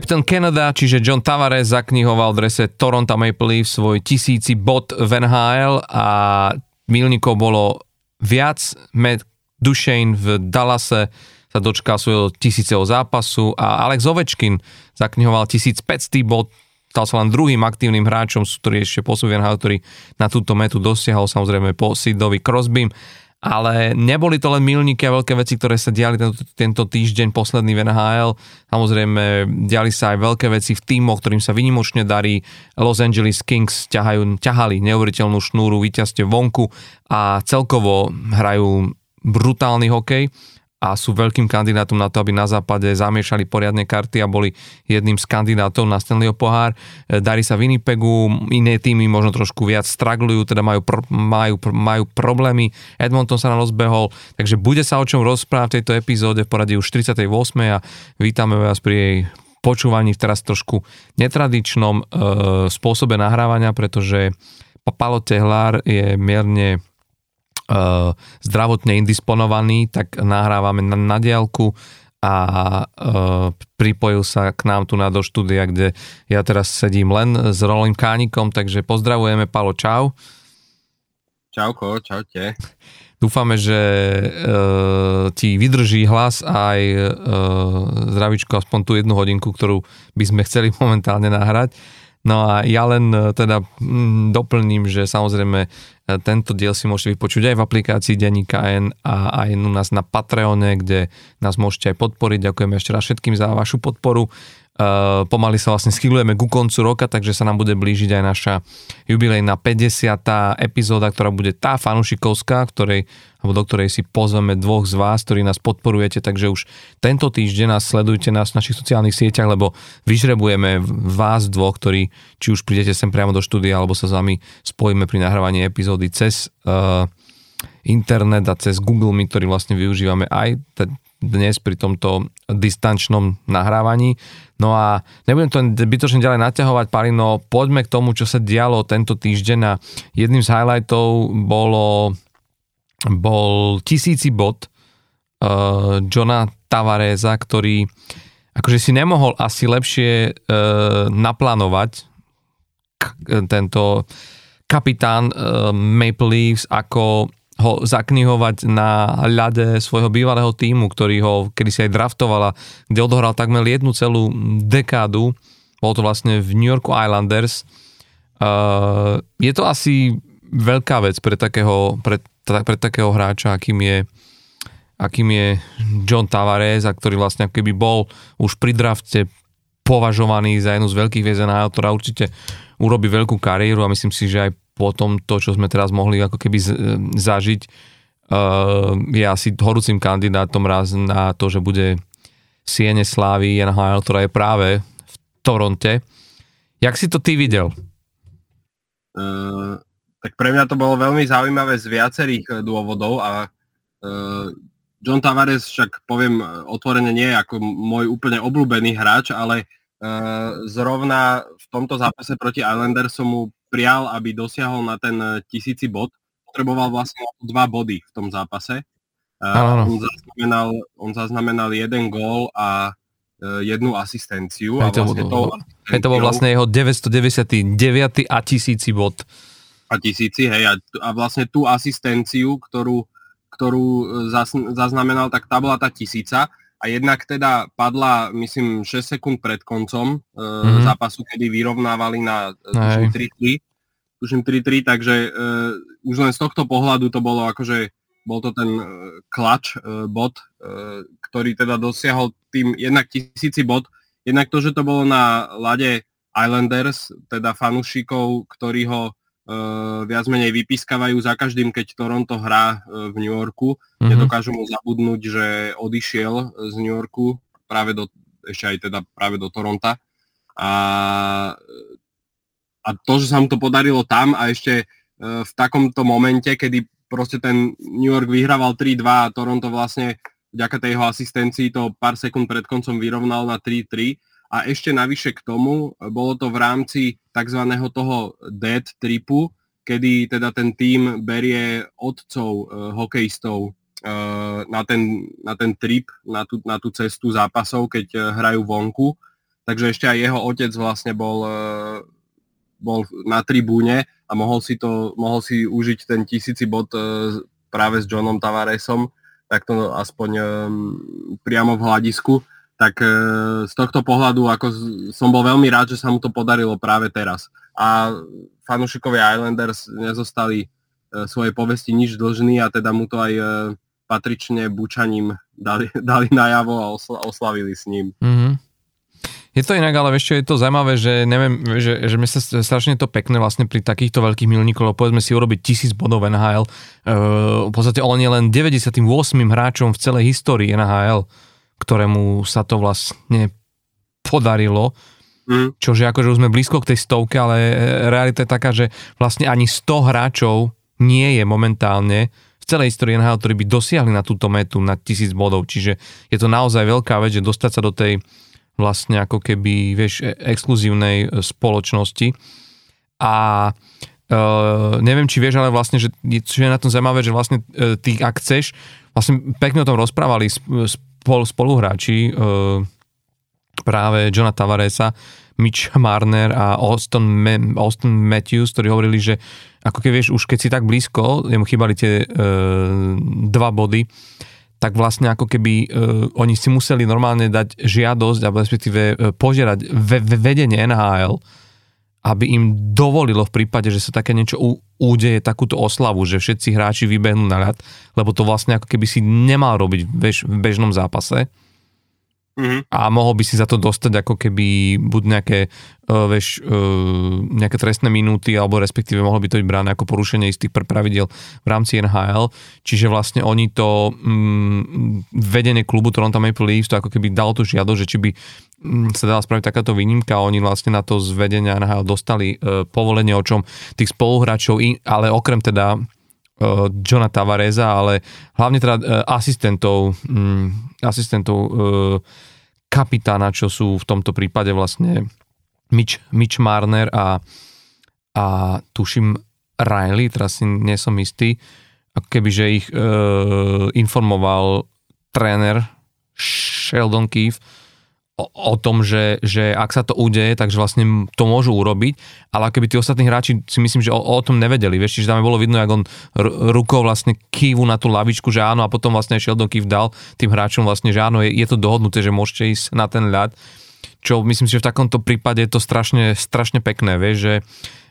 Captain Canada, čiže John Tavares zaknihoval v drese Toronto Maple Leafs svoj tisíci bod v NHL a milníkov bolo viac. Matt Duchesne v Dallase sa dočkal svojho tisíceho zápasu a Alex Ovečkin zaknihoval 1500 bod, stal sa len druhým aktívnym hráčom, ktorý ešte pôsobil ktorý na túto metu dosiahol samozrejme po Sidovi Crosbym ale neboli to len milníky a veľké veci, ktoré sa diali tento, tento týždeň posledný v NHL. Samozrejme, diali sa aj veľké veci v týmoch, ktorým sa vynimočne darí. Los Angeles Kings ťahajú, ťahali neuveriteľnú šnúru víťazte vonku a celkovo hrajú brutálny hokej a sú veľkým kandidátom na to, aby na západe zamiešali poriadne karty a boli jedným z kandidátov na Stanleyho pohár. E, darí sa Winnipegu, iné týmy možno trošku viac straglujú, teda majú, majú, majú problémy. Edmonton sa na rozbehol, takže bude sa o čom rozprávať v tejto epizóde v poradí už 48. a vítame vás pri jej počúvaní v teraz trošku netradičnom e, spôsobe nahrávania, pretože Palo Tehlár je mierne zdravotne indisponovaný, tak nahrávame na, na diálku a uh, pripojil sa k nám tu na do štúdia, kde ja teraz sedím len s Rolým Kánikom, takže pozdravujeme, Palo, čau. Čauko, čaute. Dúfame, že uh, ti vydrží hlas aj uh, zdravičko aspoň tú jednu hodinku, ktorú by sme chceli momentálne nahrať. No a ja len teda mm, doplním, že samozrejme tento diel si môžete vypočuť aj v aplikácii Denníka N a aj u nás na Patreone, kde nás môžete aj podporiť. Ďakujeme ešte raz všetkým za vašu podporu. Uh, pomaly sa vlastne schylujeme ku koncu roka, takže sa nám bude blížiť aj naša jubilejná 50. epizóda, ktorá bude tá fanušikovská, ktorej alebo do ktorej si pozveme dvoch z vás, ktorí nás podporujete, takže už tento týždeň nás sledujte nás v našich sociálnych sieťach, lebo vyžrebujeme vás dvoch, ktorí či už prídete sem priamo do štúdia, alebo sa s vami spojíme pri nahrávaní epizódy cez uh, internet a cez Google Meet, ktorý vlastne využívame aj te, dnes pri tomto distančnom nahrávaní. No a nebudem to bytočne ďalej naťahovať, Palino, poďme k tomu, čo sa dialo tento týždeň a jedným z highlightov bolo bol tisíci bod uh, Johna Tavareza, ktorý akože si nemohol asi lepšie uh, naplánovať k, tento kapitán uh, Maple Leafs, ako ho zaknihovať na ľade svojho bývalého týmu, ktorý ho kedy si aj draftovala, kde odohral takmer jednu celú dekádu. Bolo to vlastne v New Yorku Islanders. Uh, je to asi veľká vec pre takého, pre pre takého hráča, akým je akým je John Tavares, a ktorý vlastne keby bol už pri drafte považovaný za jednu z veľkých viezená, ktorá určite urobí veľkú kariéru a myslím si, že aj po tom to, čo sme teraz mohli ako keby zažiť, uh, je asi horúcim kandidátom raz na to, že bude Siene Slávy NHL, ktorá je práve v Toronte. Jak si to ty videl? Uh, tak pre mňa to bolo veľmi zaujímavé z viacerých e, dôvodov a uh, John Tavares však poviem e, otvorene nie ako môj úplne obľúbený hráč, ale uh, zrovna v tomto zápase proti Islandersom mu prial, aby dosiahol na ten tisíci bod. Potreboval vlastne dva body v tom zápase. Uh, on, zaznamenal, on zaznamenal jeden gól a uh, jednu asistenciu. Hej, a vlastne to, bol, to bol vlastne jeho 999. a tisíci bod a tisíci, hej, a, a vlastne tú asistenciu, ktorú, ktorú zas, zaznamenal, tak tá bola tá tisíca a jednak teda padla, myslím, 6 sekúnd pred koncom e, mm-hmm. zápasu, kedy vyrovnávali na e, tuším 3-3, tuším 3-3, takže e, už len z tohto pohľadu to bolo akože, bol to ten e, klač e, bod, e, ktorý teda dosiahol tým jednak tisíci bod, jednak to, že to bolo na lade Islanders, teda fanúšikov, ktorí ho viac menej vypískavajú za každým, keď Toronto hrá uh, v New Yorku. Mm-hmm. Nedokážu mu zabudnúť, že odišiel z New Yorku práve do, ešte aj teda práve do Toronta. A, a to, že sa mu to podarilo tam a ešte v takomto momente, kedy proste ten New York vyhrával 3-2 a Toronto vlastne vďaka tej jeho asistencii to pár sekúnd pred koncom vyrovnal na 3-3 a ešte navyše k tomu, bolo to v rámci tzv. toho dead tripu, kedy teda ten tým berie otcov uh, hokejistov uh, na, ten, na ten trip, na tú, na tú cestu zápasov, keď uh, hrajú vonku. takže ešte aj jeho otec vlastne bol, bol na tribúne a mohol si, to, mohol si užiť ten tisíci bod práve s Johnom Tavaresom, tak to aspoň um, priamo v hľadisku tak e, z tohto pohľadu ako som bol veľmi rád, že sa mu to podarilo práve teraz. A fanúšikovia Islanders nezostali e, svojej povesti nič dlžní a teda mu to aj e, patrične bučaním dali, dali najavo a osla, oslavili s ním. Mm-hmm. Je to inak, ale čo, je to zaujímavé, že neviem, že, že mi sa strašne to pekné vlastne pri takýchto veľkých milníkoch, lebo povedzme si urobiť tisíc bodov NHL. Uh, v podstate on je len 98. hráčom v celej histórii NHL ktorému sa to vlastne podarilo. Mm. Čože akože už sme blízko k tej stovke, ale realita je taká, že vlastne ani 100 hráčov nie je momentálne v celej histórii NHL, ktorí by dosiahli na túto metu na tisíc bodov. Čiže je to naozaj veľká vec, že dostať sa do tej vlastne ako keby, vieš, e, exkluzívnej e, spoločnosti. A uh, neviem, či vieš, ale vlastne, že čo je na tom zaujímavé, že vlastne uh, ty, ak chceš, vlastne pekne o tom rozprávali spol, spoluhráči e, práve Johna Tavaresa, Mitch Marner a Austin, Ma- Austin Matthews, ktorí hovorili, že ako keď vieš, už keď si tak blízko, jemu chýbali tie e, dva body, tak vlastne ako keby e, oni si museli normálne dať žiadosť, alebo respektíve e, požiadať ve, ve, vedenie NHL, aby im dovolilo v prípade, že sa také niečo údeje, takúto oslavu, že všetci hráči vybehnú na ľad, lebo to vlastne ako keby si nemal robiť v bežnom zápase. Mm-hmm. A mohol by si za to dostať ako keby buď nejaké, uh, vieš, uh, nejaké trestné minúty, alebo respektíve mohlo by to byť bráne ako porušenie istých pravidel v rámci NHL. Čiže vlastne oni to um, vedenie klubu Toronto Maple Leafs to ako keby dalo tú žiadosť, že či by Mm, sa dala spraviť takáto výnimka, oni vlastne na to zvedenia NHL dostali e, povolenie, o čom tých spoluhráčov, ale okrem teda e, Johna Tavareza, ale hlavne teda e, asistentov, mm, asistentov e, kapitána, čo sú v tomto prípade vlastne Mitch, Mitch Marner a, a tuším Riley, teraz si nie som istý, ako keby, že ich e, informoval tréner Sheldon Keefe, o, tom, že, že ak sa to udeje, takže vlastne to môžu urobiť, ale keby tí ostatní hráči si myslím, že o, o tom nevedeli, vieš, čiže tam bolo vidno, ako on r- rukou vlastne kývu na tú lavičku, že áno, a potom vlastne Sheldon Kýv dal tým hráčom vlastne, že áno, je, je to dohodnuté, že môžete ísť na ten ľad, čo myslím si, že v takomto prípade je to strašne, strašne pekné, vieš, že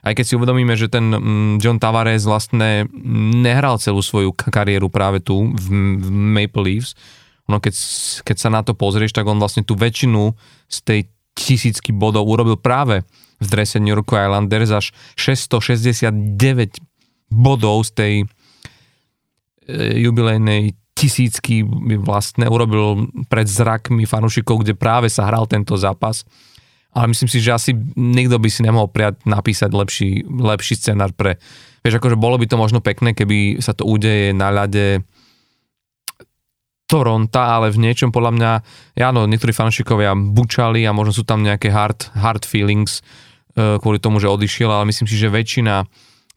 aj keď si uvedomíme, že ten mm, John Tavares vlastne nehral celú svoju kariéru práve tu v, v Maple Leafs, ono keď, keď sa na to pozrieš, tak on vlastne tú väčšinu z tej tisícky bodov urobil práve v drese New York Islanders až 669 bodov z tej e, jubilejnej tisícky vlastne urobil pred zrakmi fanúšikov, kde práve sa hral tento zápas. Ale myslím si, že asi nikto by si nemohol prijať napísať lepší, lepší scenár pre... Vieš, akože bolo by to možno pekné, keby sa to udeje na ľade Toronta, ale v niečom podľa mňa, ja no, niektorí fanšikovia bučali a možno sú tam nejaké hard, hard feelings uh, kvôli tomu, že odišiel, ale myslím si, že väčšina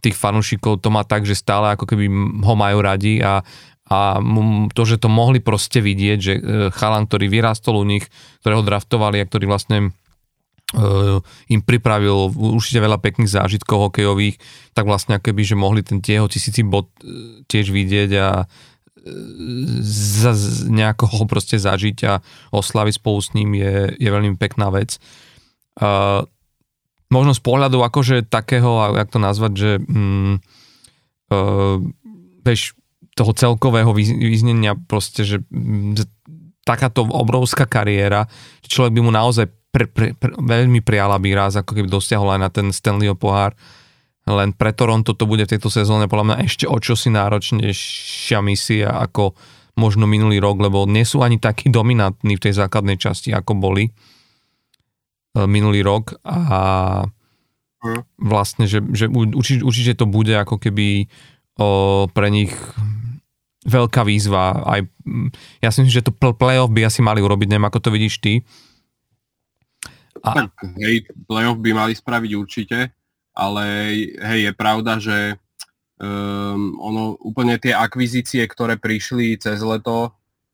tých fanúšikov to má tak, že stále ako keby ho majú radi a, a to, že to mohli proste vidieť, že uh, chalan, ktorý vyrástol u nich, ktorého draftovali a ktorý vlastne uh, im pripravil určite veľa pekných zážitkov hokejových, tak vlastne keby, že mohli ten tieho tisíci bod tiež vidieť a za, nejako ho proste zažiť a oslaviť spolu s ním je, je veľmi pekná vec. Uh, možno z pohľadu akože takého, jak to nazvať, že mm, uh, vieš, toho celkového význenia proste, že mm, takáto obrovská kariéra, človek by mu naozaj pre, pre, pre, veľmi prijala by raz, ako keby dosiahol aj na ten Stanleyho pohár. Uh, len pre Toronto to bude v tejto sezóne podľa mňa ešte o čosi náročnejšia misia ako možno minulý rok, lebo nie sú ani takí dominantní v tej základnej časti, ako boli e, minulý rok a hm. vlastne, že, že určite, určite to bude ako keby o, pre nich veľká výzva. Aj, ja si myslím, že to playoff by asi mali urobiť, neviem ako to vidíš ty. A... Tak, hej, playoff by mali spraviť určite ale hej, je pravda, že um, ono úplne tie akvizície, ktoré prišli cez leto,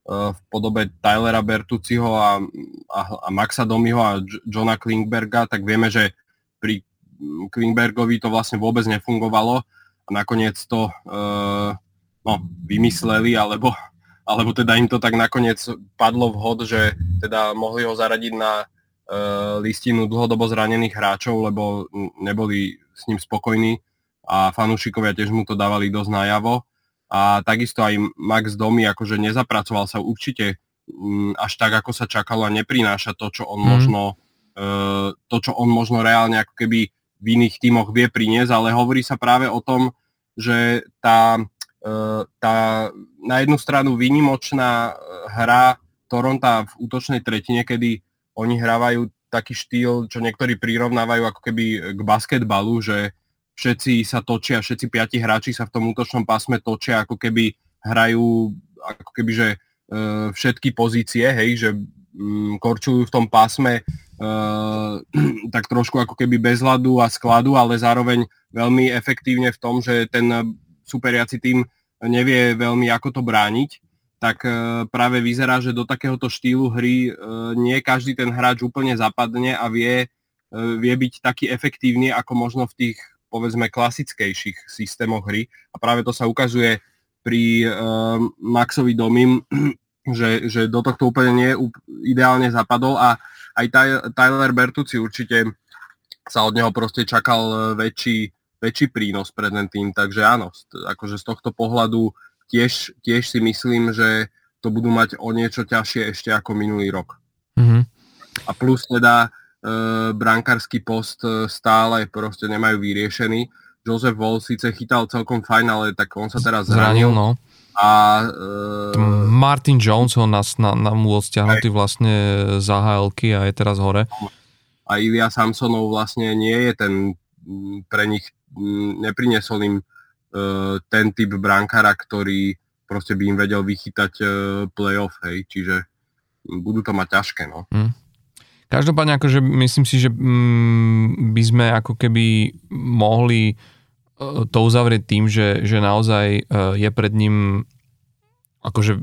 v podobe Tylera Bertuciho a, a, a Maxa Domiho a Johna Klingberga, tak vieme, že pri Klingbergovi to vlastne vôbec nefungovalo. A nakoniec to uh, no, vymysleli, alebo, alebo teda im to tak nakoniec padlo vhod, že teda mohli ho zaradiť na uh, listinu dlhodobo zranených hráčov, lebo neboli s ním spokojní a fanúšikovia tiež mu to dávali dosť najavo a takisto aj Max Domy akože nezapracoval sa určite mm, až tak, ako sa čakalo a neprináša to, čo on mm. možno uh, to, čo on možno reálne ako keby v iných tímoch vie priniesť, ale hovorí sa práve o tom, že tá, uh, tá na jednu stranu výnimočná hra Toronta v útočnej tretine, kedy oni hrávajú taký štýl, čo niektorí prirovnávajú ako keby k basketbalu, že všetci sa točia, všetci piati hráči sa v tom útočnom pásme točia, ako keby hrajú ako keby, že e, všetky pozície, hej, že mm, korčujú v tom pásme e, tak trošku ako keby bez hladu a skladu, ale zároveň veľmi efektívne v tom, že ten superiaci tým nevie veľmi ako to brániť, tak e, práve vyzerá, že do takéhoto štýlu hry e, nie každý ten hráč úplne zapadne a vie, e, vie byť taký efektívny, ako možno v tých povedzme klasickejších systémoch hry. A práve to sa ukazuje pri uh, Maxovi Domim, že, že do tohto úplne nie ideálne zapadol a aj Tyler Bertucci určite sa od neho proste čakal väčší, väčší prínos pre ten tým, takže áno, akože z tohto pohľadu tiež, tiež si myslím, že to budú mať o niečo ťažšie ešte ako minulý rok. Mm-hmm. A plus teda E, brankársky post e, stále proste nemajú vyriešený. Joseph Wall síce chytal celkom fajn, ale tak on sa teraz zranil. zranil no. A, uh, Martin Jones ho nás, na, na mu stiahnutý vlastne za hl a je teraz hore. A Ilia Samsonov vlastne nie je ten pre nich neprinesol im ten typ brankára, ktorý proste by im vedel vychytať uh, playoff, hej, čiže budú to mať ťažké, no. Mm. Každopádne akože myslím si, že mm, by sme ako keby mohli e, to uzavrieť tým, že, že naozaj e, je pred ním akože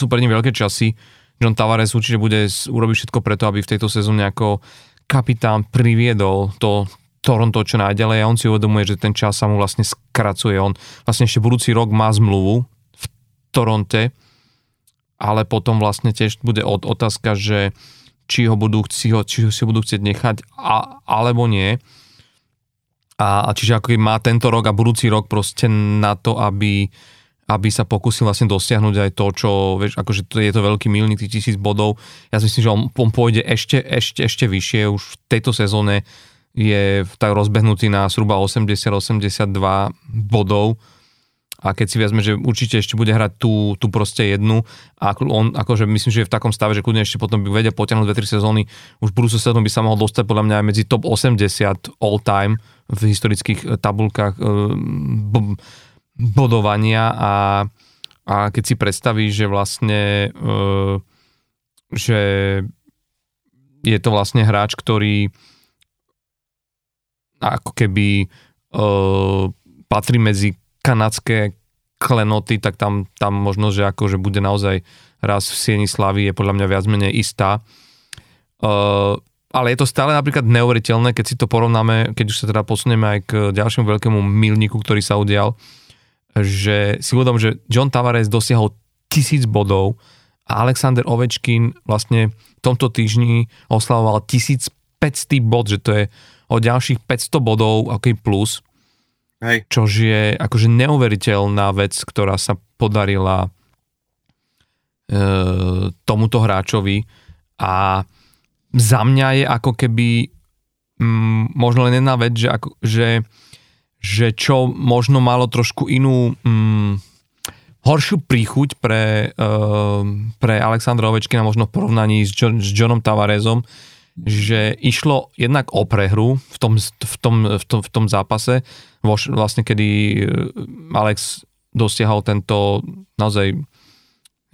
sú pred ním veľké časy. John Tavares určite bude urobiť všetko preto, aby v tejto sezóne ako kapitán priviedol to Toronto čo najďalej a on si uvedomuje, že ten čas sa mu vlastne skracuje. On vlastne ešte budúci rok má zmluvu v Toronte, ale potom vlastne tiež bude otázka, že či ho budú, ho, či ho si budú chcieť nechať, a, alebo nie. A, a čiže ako má tento rok a budúci rok proste na to, aby, aby sa pokusil vlastne dosiahnuť aj to, čo, vieš, akože to je to veľký milník, tých tisíc bodov. Ja si myslím, že on, on pôjde ešte, ešte, ešte vyššie, už v tejto sezóne je tak rozbehnutý na zhruba 80-82 bodov. A keď si vezme, že určite ešte bude hrať tú, tú proste jednu a on akože myslím, že je v takom stave, že kľudne ešte potom by vedel potiahnuť 2-3 sezóny, už budúcu sezónu by sa mohol dostať podľa mňa aj medzi top 80 all time v historických eh, tabulkách eh, b- bodovania. A, a keď si predstavíš, že vlastne eh, že je to vlastne hráč, ktorý ako keby patrí medzi kanadské klenoty, tak tam, tam možno, že akože bude naozaj raz v Sieni je podľa mňa viac menej istá. Uh, ale je to stále napríklad neuveriteľné, keď si to porovnáme, keď už sa teda posunieme aj k ďalšiemu veľkému milníku, ktorý sa udial, že si uvedom, že John Tavares dosiahol tisíc bodov a Alexander Ovečkin vlastne v tomto týždni oslavoval 1500 bod, že to je o ďalších 500 bodov, aký plus. Hej. Čož je akože neuveriteľná vec, ktorá sa podarila e, tomuto hráčovi a za mňa je ako keby m, mm, možno len jedna vec, že, ako, že, že čo možno malo trošku inú m, mm, horšiu príchuť pre, e, pre Alexandra Ovečkina možno v porovnaní s, John, s Johnom Tavarezom, že išlo jednak o prehru v tom, v tom, v tom, v tom zápase, vlastne kedy e, Alex dosiahol tento naozaj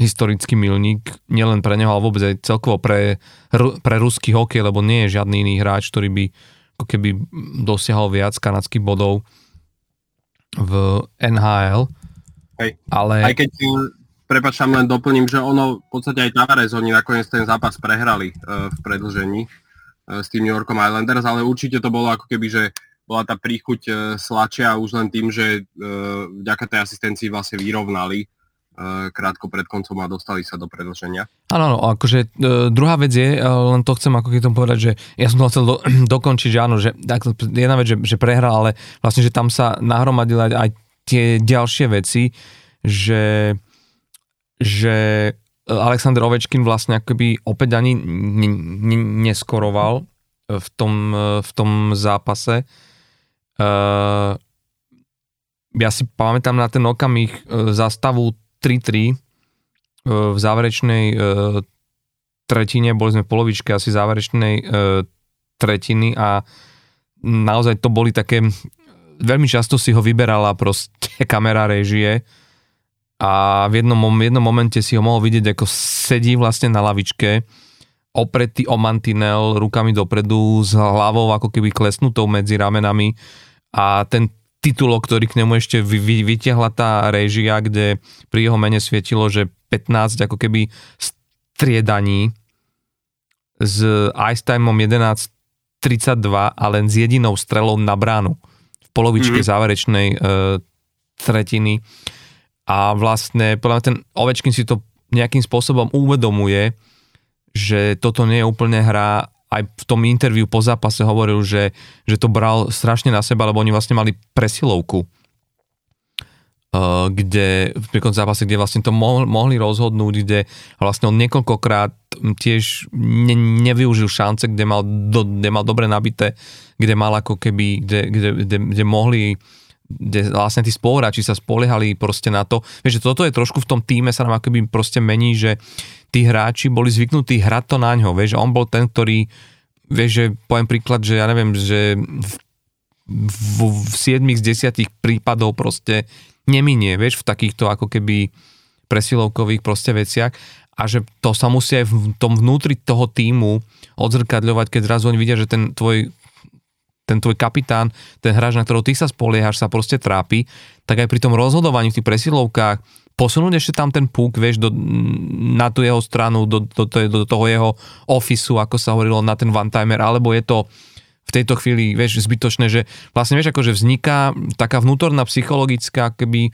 historický milník, nielen pre neho, ale vôbec aj celkovo pre, pre ruský hokej, lebo nie je žiadny iný hráč, ktorý by ako keby dosiahol viac kanadských bodov v NHL. Hej. Ale... Aj keď prepač len doplním, že ono v podstate aj Tavares, oni nakoniec ten zápas prehrali uh, v predlžení uh, s tým New Yorkom Islanders, ale určite to bolo ako keby, že bola tá príchuť uh, slačia už len tým, že vďaka tej asistencii vlastne vyrovnali krátko pred koncom a dostali sa do predlženia. Áno, áno, akože uh, druhá vec je, len to chcem ako keď tomu povedať, že ja som to chcel do, dokončiť, že áno, že tak, jedna vec, že, že prehral, ale vlastne, že tam sa nahromadili aj tie ďalšie veci, že že e, Alexander Ovečkin vlastne akoby opäť ani neskoroval v tom, e, v tom zápase. Uh, ja si pamätám na ten okamih za stavu 3-3 v záverečnej tretine, boli sme v polovičke asi záverečnej tretiny a naozaj to boli také, veľmi často si ho vyberala proste kamera režie, a v jednom, v jednom momente si ho mohol vidieť, ako sedí vlastne na lavičke, opretý o mantinel, rukami dopredu, s hlavou ako keby klesnutou medzi ramenami a ten titulok, ktorý k nemu ešte vy, vy, vytiahla tá režia, kde pri jeho mene svietilo, že 15 ako keby striedaní s ice timeom 11.32 a len s jedinou strelou na bránu v polovičke mm-hmm. záverečnej e, tretiny a vlastne podľa mňa ten Ovečkin si to nejakým spôsobom uvedomuje, že toto nie je úplne hra. Aj v tom interviu po zápase hovoril, že, že to bral strašne na seba, lebo oni vlastne mali presilovku, uh, kde v príklad zápase, kde vlastne to mohli, mohli rozhodnúť, kde vlastne on niekoľkokrát tiež ne, nevyužil šance, kde mal, do, kde mal dobre nabité, kde mal ako keby, kde, kde, kde, kde mohli kde vlastne tí spoluhráči sa spoliehali proste na to, že toto je trošku v tom týme sa nám akoby proste mení, že tí hráči boli zvyknutí hrať to na ňo, vieš, on bol ten, ktorý, vieš, že poviem príklad, že ja neviem, že v, v, v 7 z 10 prípadov proste neminie, vieš, v takýchto ako keby presilovkových proste veciach a že to sa musí aj v tom vnútri toho týmu odzrkadľovať, keď zrazu oni vidia, že ten tvoj ten tvoj kapitán, ten hráč, na ktorého ty sa spoliehaš, sa proste trápi, tak aj pri tom rozhodovaní v tých presilovkách posunúť ešte tam ten púk, vieš, do, na tú jeho stranu, do, do, do, toho jeho ofisu, ako sa hovorilo, na ten one-timer, alebo je to v tejto chvíli, vieš, zbytočné, že vlastne, vieš, akože vzniká taká vnútorná psychologická, keby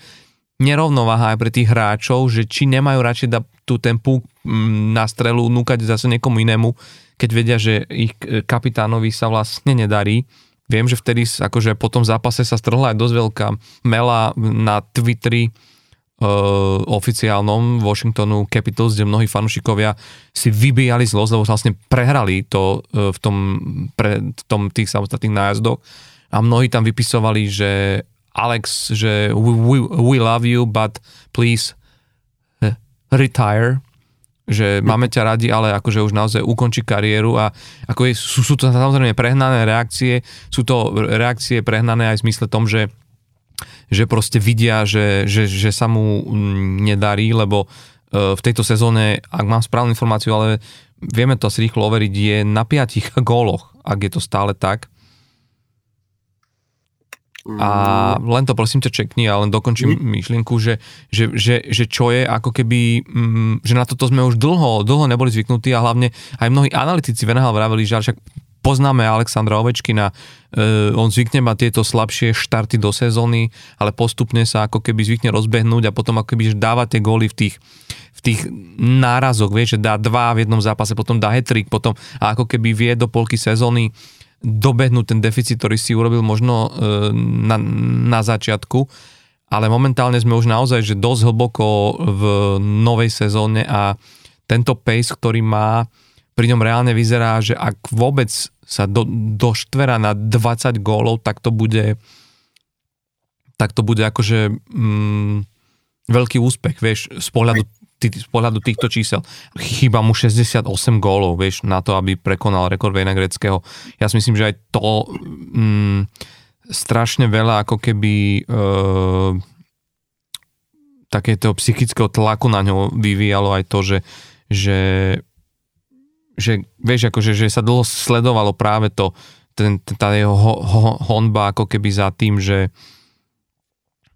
nerovnováha aj pre tých hráčov, že či nemajú radšej dať tu ten púk mm, na strelu, núkať zase niekomu inému, keď vedia, že ich kapitánovi sa vlastne nedarí Viem, že vtedy akože po tom zápase sa strhla aj dosť veľká mela na Twitteri uh, oficiálnom Washingtonu Capitals, kde mnohí fanúšikovia si vybíjali zlosť, lebo vlastne prehrali to uh, v tom, pre, v tom tých samostatných nájazdoch. A mnohí tam vypisovali, že Alex, že we, we, we love you, but please uh, retire, že máme ťa radi, ale akože už naozaj ukončí kariéru a ako je, sú, sú to samozrejme prehnané reakcie, sú to reakcie prehnané aj v zmysle tom, že že proste vidia, že, že, že sa mu mm, nedarí, lebo e, v tejto sezóne, ak mám správnu informáciu, ale vieme to asi rýchlo overiť, je na piatich góloch, ak je to stále tak. A mm. len to prosím ťa čekni a len dokončím mm. myšlienku, že, že, že, že čo je ako keby, mm, že na toto sme už dlho, dlho neboli zvyknutí a hlavne aj mnohí analytici Venehal vraveli, že však poznáme Alexandra Ovečkina, uh, on zvykne mať tieto slabšie štarty do sezóny, ale postupne sa ako keby zvykne rozbehnúť a potom ako keby dáva tie góly v tých, v tých nárazoch, vieš, že dá dva v jednom zápase, potom dá hetrik, potom a ako keby vie do polky sezóny dobehnúť ten deficit, ktorý si urobil možno e, na, na začiatku, ale momentálne sme už naozaj že dosť hlboko v novej sezóne a tento pace, ktorý má, pri ňom reálne vyzerá, že ak vôbec sa do, doštvera na 20 gólov, tak to bude tak to bude akože mm, veľký úspech, vieš, z pohľadu z pohľadu týchto čísel. Chýba mu 68 gólov, vieš, na to, aby prekonal rekord Vejna Greckého. Ja si myslím, že aj to mm, strašne veľa ako keby e, takéto psychického tlaku na ňo vyvíjalo aj to, že, že, že vieš, akože, že sa dlho sledovalo práve to, ten, tá jeho ho, ho, honba ako keby za tým, že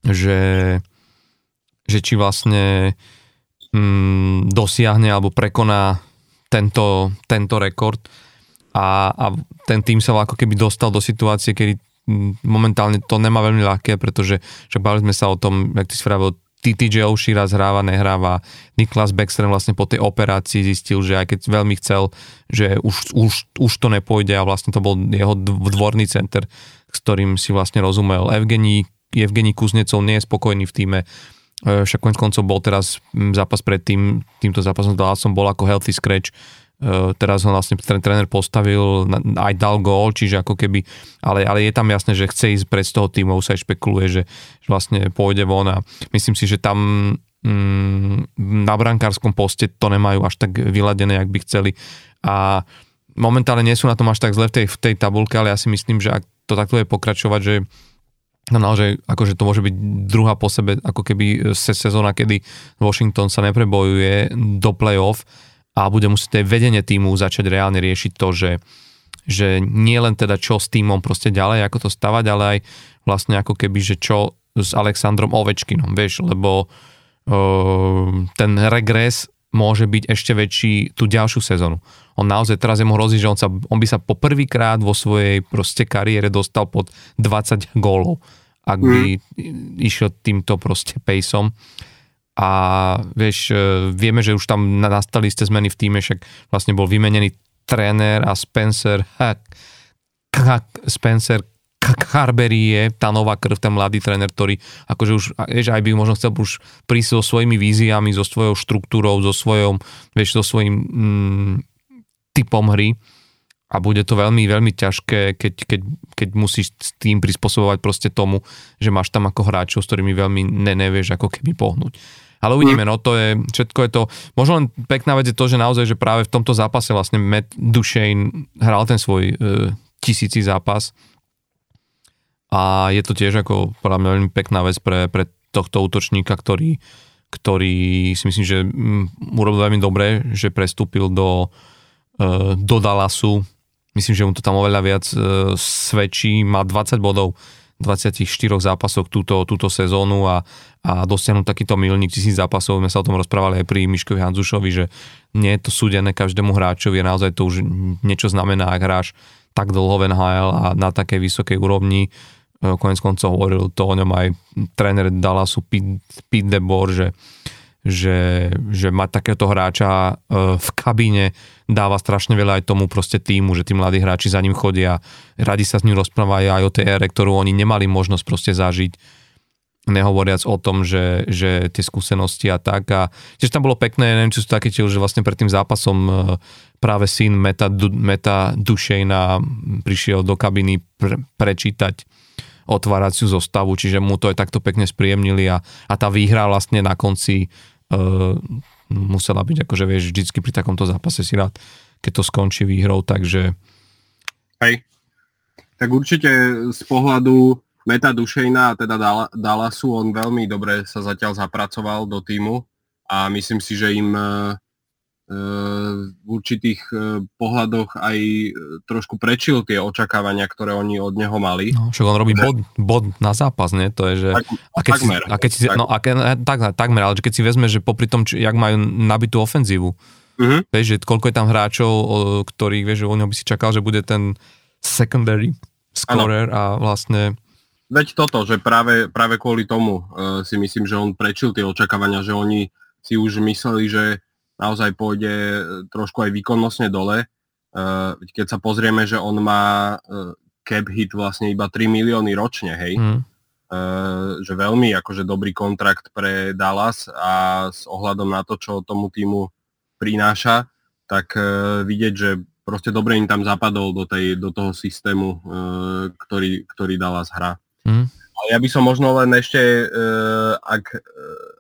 že, že či vlastne mm, dosiahne alebo prekoná tento, tento rekord a, a ten tým sa ako keby dostal do situácie, kedy mm, momentálne to nemá veľmi ľahké, pretože však bavili sme sa o tom, jak ty si vravil, TTJ Oshira zhráva, nehráva. Niklas Beckström vlastne po tej operácii zistil, že aj keď veľmi chcel, že už, už, už to nepôjde a vlastne to bol jeho dvorný center, s ktorým si vlastne rozumel. Evgení, Evgení Kuznecov nie je spokojný v týme, však konec koncov bol teraz zápas pred tým, týmto zápasom s Dallasom bol ako healthy scratch, e, teraz ho vlastne tréner postavil, aj dal gól, čiže ako keby, ale, ale je tam jasné, že chce ísť pred z toho týmu, sa aj špekuluje, že, že vlastne pôjde von a myslím si, že tam mm, na brankárskom poste to nemajú až tak vyladené, jak by chceli. A momentálne nie sú na tom až tak zle v tej, v tej tabulke, ale ja si myslím, že ak to takto je pokračovať, že No naozaj, akože to môže byť druhá po sebe, ako keby se sezóna, kedy Washington sa neprebojuje do playoff a bude musieť aj vedenie týmu začať reálne riešiť to, že, že nie len teda čo s týmom proste ďalej, ako to stavať, ale aj vlastne ako keby, že čo s Alexandrom Ovečkinom, vieš, lebo uh, ten regres môže byť ešte väčší tú ďalšiu sezónu. On naozaj teraz je mu hrozí, že on, sa, on by sa po prvýkrát vo svojej proste kariére dostal pod 20 gólov ak by mm. išiel týmto proste pejsom. A vieš, e, vieme, že už tam nastali ste zmeny v týme, však vlastne bol vymenený tréner a Spencer ha, Spencer Carberry je tá nová krv, ten mladý tréner, ktorý akože už, vieš, aj by možno chcel už prísť so svojimi víziami, so svojou štruktúrou, so svojou, vieš, so svojím mm, typom hry a bude to veľmi, veľmi ťažké, keď, keď, keď musíš s tým prispôsobovať proste tomu, že máš tam ako hráčov, s ktorými veľmi ne, nevieš ako keby pohnúť. Ale uvidíme, no to je, všetko je to, možno len pekná vec je to, že naozaj, že práve v tomto zápase vlastne Matt Duchesne hral ten svoj e, tisíci zápas a je to tiež ako podľa mňa veľmi pekná vec pre, pre tohto útočníka, ktorý, ktorý si myslím, že mm, urobil veľmi dobre, že prestúpil do, e, do Dallasu Myslím, že mu to tam oveľa viac e, svedčí. Má 20 bodov v 24 zápasoch túto, túto sezónu a, a dosiahnuť takýto milník tisíc zápasov. My sa o tom rozprávali aj pri Miškovi Hanzušovi, že nie je to súdené každému hráčovi, naozaj to už niečo znamená, ak hráš tak dlho v NHL a na takej vysokej úrovni. E, konec koncov hovoril to o ňom aj tréner Dallasu Pete, Pete DeBoer, že že, že mať takéto hráča e, v kabíne dáva strašne veľa aj tomu proste týmu, že tí mladí hráči za ním chodia, radi sa s ním rozprávajú aj o tej ére, ktorú oni nemali možnosť proste zažiť, nehovoriac o tom, že, že tie skúsenosti a tak. A tiež tam bolo pekné, neviem, či sú také tiež, že vlastne pred tým zápasom e, práve syn Meta, Meta Dušejna prišiel do kabiny pre, prečítať otváraciu zostavu, čiže mu to aj takto pekne spríjemnili a, a tá výhra vlastne na konci uh, musela byť, akože vieš, vždycky pri takomto zápase si rád, keď to skončí výhrou, takže... Hej, tak určite z pohľadu Meta Dušejna, teda Dallasu, on veľmi dobre sa zatiaľ zapracoval do týmu a myslím si, že im uh, v určitých e, pohľadoch aj e, trošku prečil tie očakávania, ktoré oni od neho mali. No, však on robí bod, bod na zápas, nie? To je, že... Tak, a keď takmer. Si, a keď si, tak. no, a ke, tak, takmer, ale keď si vezme, že popri tom, či, jak majú nabitú ofenzívu, uh-huh. vieš, že koľko je tam hráčov, ktorých, vieš, že u neho by si čakal, že bude ten secondary scorer ano. a vlastne... Veď toto, že práve, práve kvôli tomu uh, si myslím, že on prečil tie očakávania, že oni si už mysleli, že naozaj pôjde e, trošku aj výkonnostne dole. E, keď sa pozrieme, že on má e, cap hit vlastne iba 3 milióny ročne, hej, mm. že veľmi akože dobrý kontrakt pre Dallas a s ohľadom na to, čo tomu týmu prináša, tak vidieť, že proste dobre im tam zapadol do, tej, do toho systému, ktorý, ktorý Dallas hrá. Mm. Ja by som možno len ešte, ak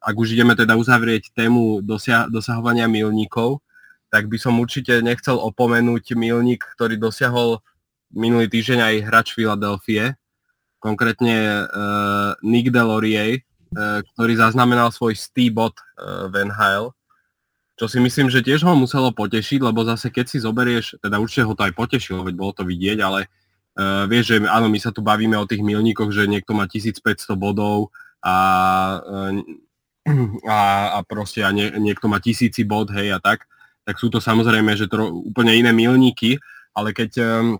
ak už ideme teda uzavrieť tému dosia- dosahovania milníkov, tak by som určite nechcel opomenúť milník, ktorý dosiahol minulý týždeň aj hráč Filadelfie, konkrétne uh, Nick Delorier, uh, ktorý zaznamenal svoj stý-bod uh, v NHL, čo si myslím, že tiež ho muselo potešiť, lebo zase keď si zoberieš, teda určite ho to aj potešilo, veď bolo to vidieť, ale uh, vieš, že áno, my sa tu bavíme o tých milníkoch, že niekto má 1500 bodov a uh, a, a proste a nie, niekto má tisíci bod, hej, a tak, tak sú to samozrejme, že to úplne iné milníky, ale keď um,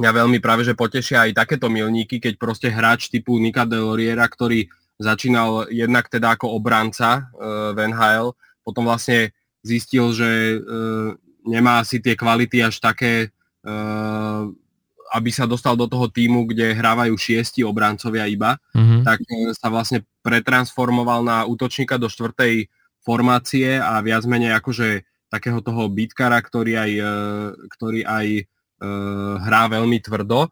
mňa veľmi práve, že potešia aj takéto milníky, keď proste hráč typu Nika Deloriera, ktorý začínal jednak teda ako obranca uh, v NHL, potom vlastne zistil, že uh, nemá asi tie kvality až také, uh, aby sa dostal do toho týmu, kde hrávajú šiesti obrancovia iba, mm-hmm. tak sa vlastne pretransformoval na útočníka do štvrtej formácie a viac menej akože takého toho bitkara, ktorý aj, e, ktorý aj e, hrá veľmi tvrdo. E,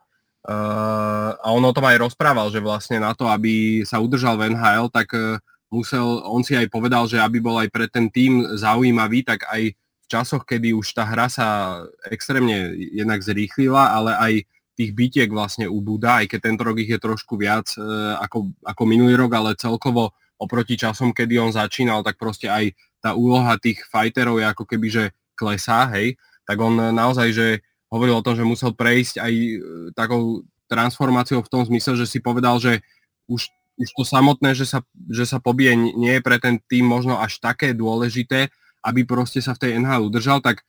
a on o tom aj rozprával, že vlastne na to, aby sa udržal v NHL, tak musel, on si aj povedal, že aby bol aj pre ten tým zaujímavý, tak aj časoch, kedy už tá hra sa extrémne jednak zrýchlila, ale aj tých bitiek vlastne ubúda, aj keď tento rok ich je trošku viac ako, ako minulý rok, ale celkovo oproti časom, kedy on začínal, tak proste aj tá úloha tých fighterov je ako keby, že klesá, hej, tak on naozaj, že hovoril o tom, že musel prejsť aj e, takou transformáciou v tom zmysle, že si povedal, že už, už to samotné, že sa, že sa pobije, nie je pre ten tým možno až také dôležité, aby proste sa v tej NHL udržal, tak e,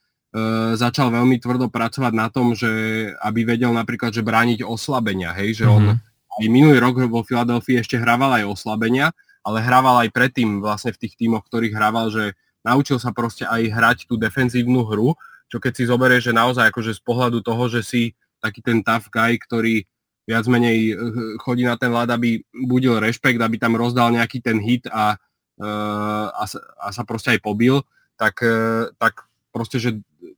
začal veľmi tvrdo pracovať na tom, že aby vedel napríklad, že brániť oslabenia, hej, že mm-hmm. on mhm. aj minulý rok vo Filadelfii ešte hrával aj oslabenia ale hrával aj predtým vlastne v tých tímoch, ktorých hrával, že naučil sa proste aj hrať tú defenzívnu hru, čo keď si zoberieš, že naozaj akože z pohľadu toho, že si taký ten tough guy, ktorý viac menej eh, chodí na ten ľad, aby budil rešpekt, aby tam rozdal nejaký ten hit a, eh, a, a sa proste aj pobil, tak, eh, tak proste, že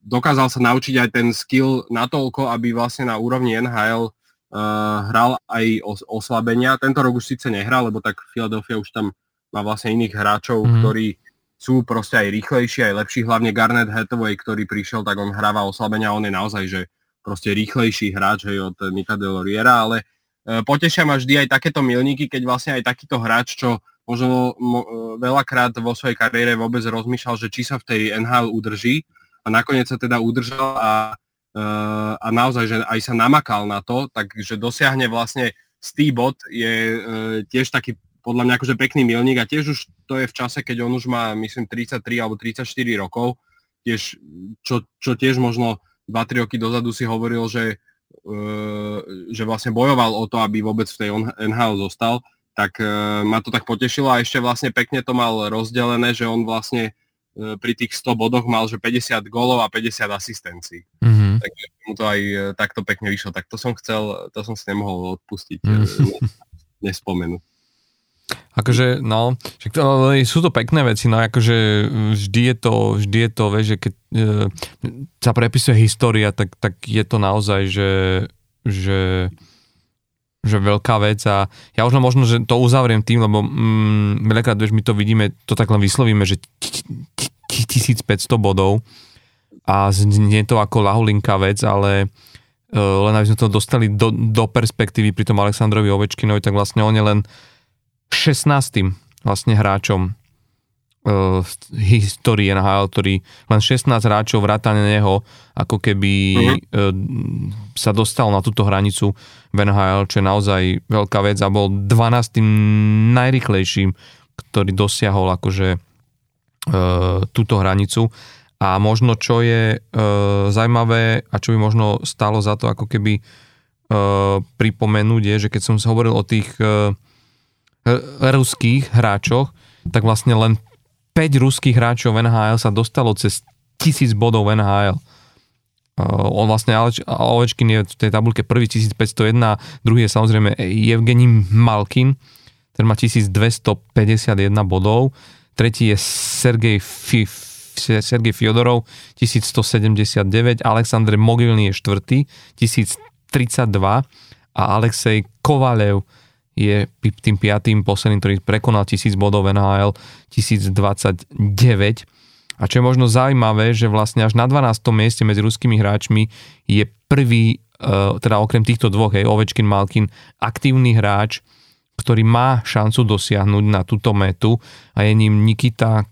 dokázal sa naučiť aj ten skill natoľko, aby vlastne na úrovni NHL uh, hral aj os- oslabenia. Tento rok už síce nehral, lebo tak Philadelphia už tam má vlastne iných hráčov, mm. ktorí sú proste aj rýchlejší, aj lepší, hlavne Garnet Hathaway, ktorý prišiel, tak on hráva oslabenia, on je naozaj, že proste rýchlejší hráč hej, od Nika Deloriera, ale uh, potešia ma vždy aj takéto milníky, keď vlastne aj takýto hráč, čo možno mo, veľakrát vo svojej kariére vôbec rozmýšľal, že či sa v tej NHL udrží a nakoniec sa teda udržal a Eh, a naozaj, že aj sa namakal na to, takže dosiahne vlastne stý bod je uh, tiež taký podľa mňa akože pekný milník a tiež už to je v čase, keď on už má myslím 33 alebo 34 rokov, tiež, čo, čo tiež možno 2-3 roky dozadu si hovoril, že, uh, že vlastne bojoval o to, aby vôbec v tej NHL zostal, tak uh, ma to tak potešilo a ešte vlastne pekne to mal rozdelené, že on vlastne E, pri tých 100 bodoch mal, že 50 gólov a 50 asistencií. Mm-hmm. Takže mu to aj e, takto pekne vyšlo. Tak to som chcel, to som si nemohol odpustiť, mm-hmm. nespomenúť. Akože, no, sú to pekné veci, no akože vždy je to, vždy je to, vieš, že keď e, sa prepisuje história, tak, tak je to naozaj, že, že že veľká vec a ja už možno, že to uzavriem tým, lebo mm, veľakrát, vieš, my to vidíme, to tak len vyslovíme, že 1500 bodov a nie je to ako lahulinká vec, ale uh, len aby sme to dostali do, do perspektívy pri tom Aleksandrovi Ovečkinovi, tak vlastne on je len 16. vlastne hráčom uh, histórie NHL, ktorý len 16 hráčov vrátane neho ako keby uh, sa dostal na túto hranicu v NHL, čo je naozaj veľká vec a bol 12. najrychlejším, ktorý dosiahol akože uh, túto hranicu a možno čo je zaujímavé a čo by možno stalo za to ako keby pripomenúť je, že keď som sa hovoril o tých ruských hráčoch, tak vlastne len 5 ruských hráčov v NHL sa dostalo cez 1000 bodov v NHL. Uh, on vlastne Ovečkin je v tej tabulke prvý 1501, druhý je samozrejme Evgení Malkin, ten má 1251 bodov, tretí je Sergej, Fi, Sergej Fiodorov 1179, Aleksandr Mogilný je štvrtý 1032 a Alexej Kovalev je tým piatým posledným, ktorý prekonal 1000 bodov NHL 1029. A čo je možno zaujímavé, že vlastne až na 12. mieste medzi ruskými hráčmi je prvý, e, teda okrem týchto dvoch, hej, Ovečkin, Malkin, aktívny hráč, ktorý má šancu dosiahnuť na túto metu a je ním Nikita,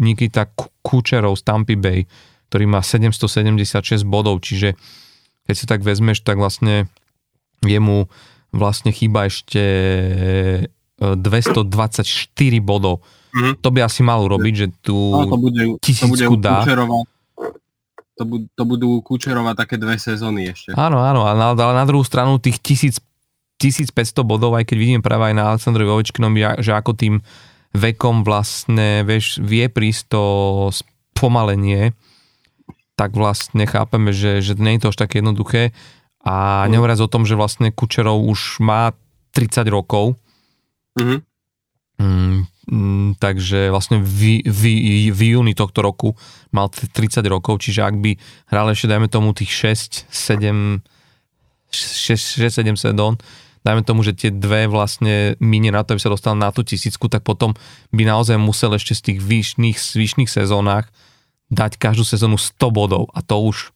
Nikita Kučerov z Tampa Bay, ktorý má 776 bodov, čiže keď si tak vezmeš, tak vlastne je mu vlastne chýba ešte 224 e, bodov mm. to by asi mal urobiť, že tu no, to bude, tisícku to bude dá. to, budú, to budú Kučerovať také dve sezóny ešte. Áno, áno, ale na, na druhú stranu tých tisíc 1500 bodov, aj keď vidím práve aj na Aleksandrovi Ovečkinom, že ako tým vekom vlastne, vieš, vie prísť to spomalenie, tak vlastne chápeme, že, že nie je to až také jednoduché. A mm. nehovoriac o tom, že vlastne Kučerov už má 30 rokov. Mm-hmm. Mm, mm, takže vlastne v, v, v júni tohto roku mal 30 rokov, čiže ak by hral ešte, dajme tomu, tých 6, 7, 6, 6 7 sezón, dajme tomu, že tie dve vlastne minie na to, aby sa dostal na tú tisícku, tak potom by naozaj musel ešte z tých vyšných, vyšných sezónach dať každú sezónu 100 bodov a to už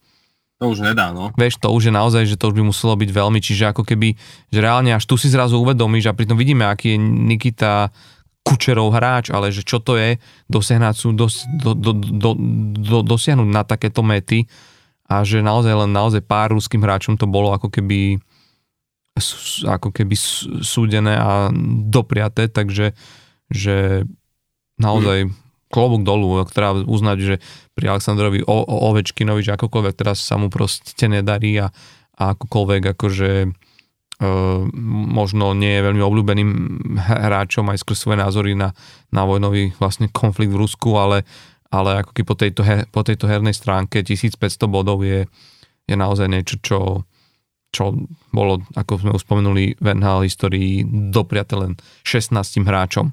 to už nedá, no. Vieš, to už je naozaj, že to už by muselo byť veľmi, čiže ako keby, že reálne až tu si zrazu uvedomíš a pritom vidíme, aký je Nikita Kučerov hráč, ale že čo to je dosiahnuť, dos, do, do, do, do, dosiahnuť na takéto mety a že naozaj len naozaj pár ruským hráčom to bolo ako keby ako keby súdené a dopriaté, takže že naozaj klobúk dolu, ktorá uznať, že pri Aleksandrovi o, o Ovečkinovi, že akokoľvek teraz sa mu proste nedarí a, a akokoľvek akože e, možno nie je veľmi obľúbeným hráčom aj skrz svoje názory na, na vojnový vlastne konflikt v Rusku, ale, ale ako keby po tejto, her, po tejto hernej stránke 1500 bodov je, je naozaj niečo, čo, čo bolo, ako sme už spomenuli, v NHL histórii dopriate len 16 hráčom.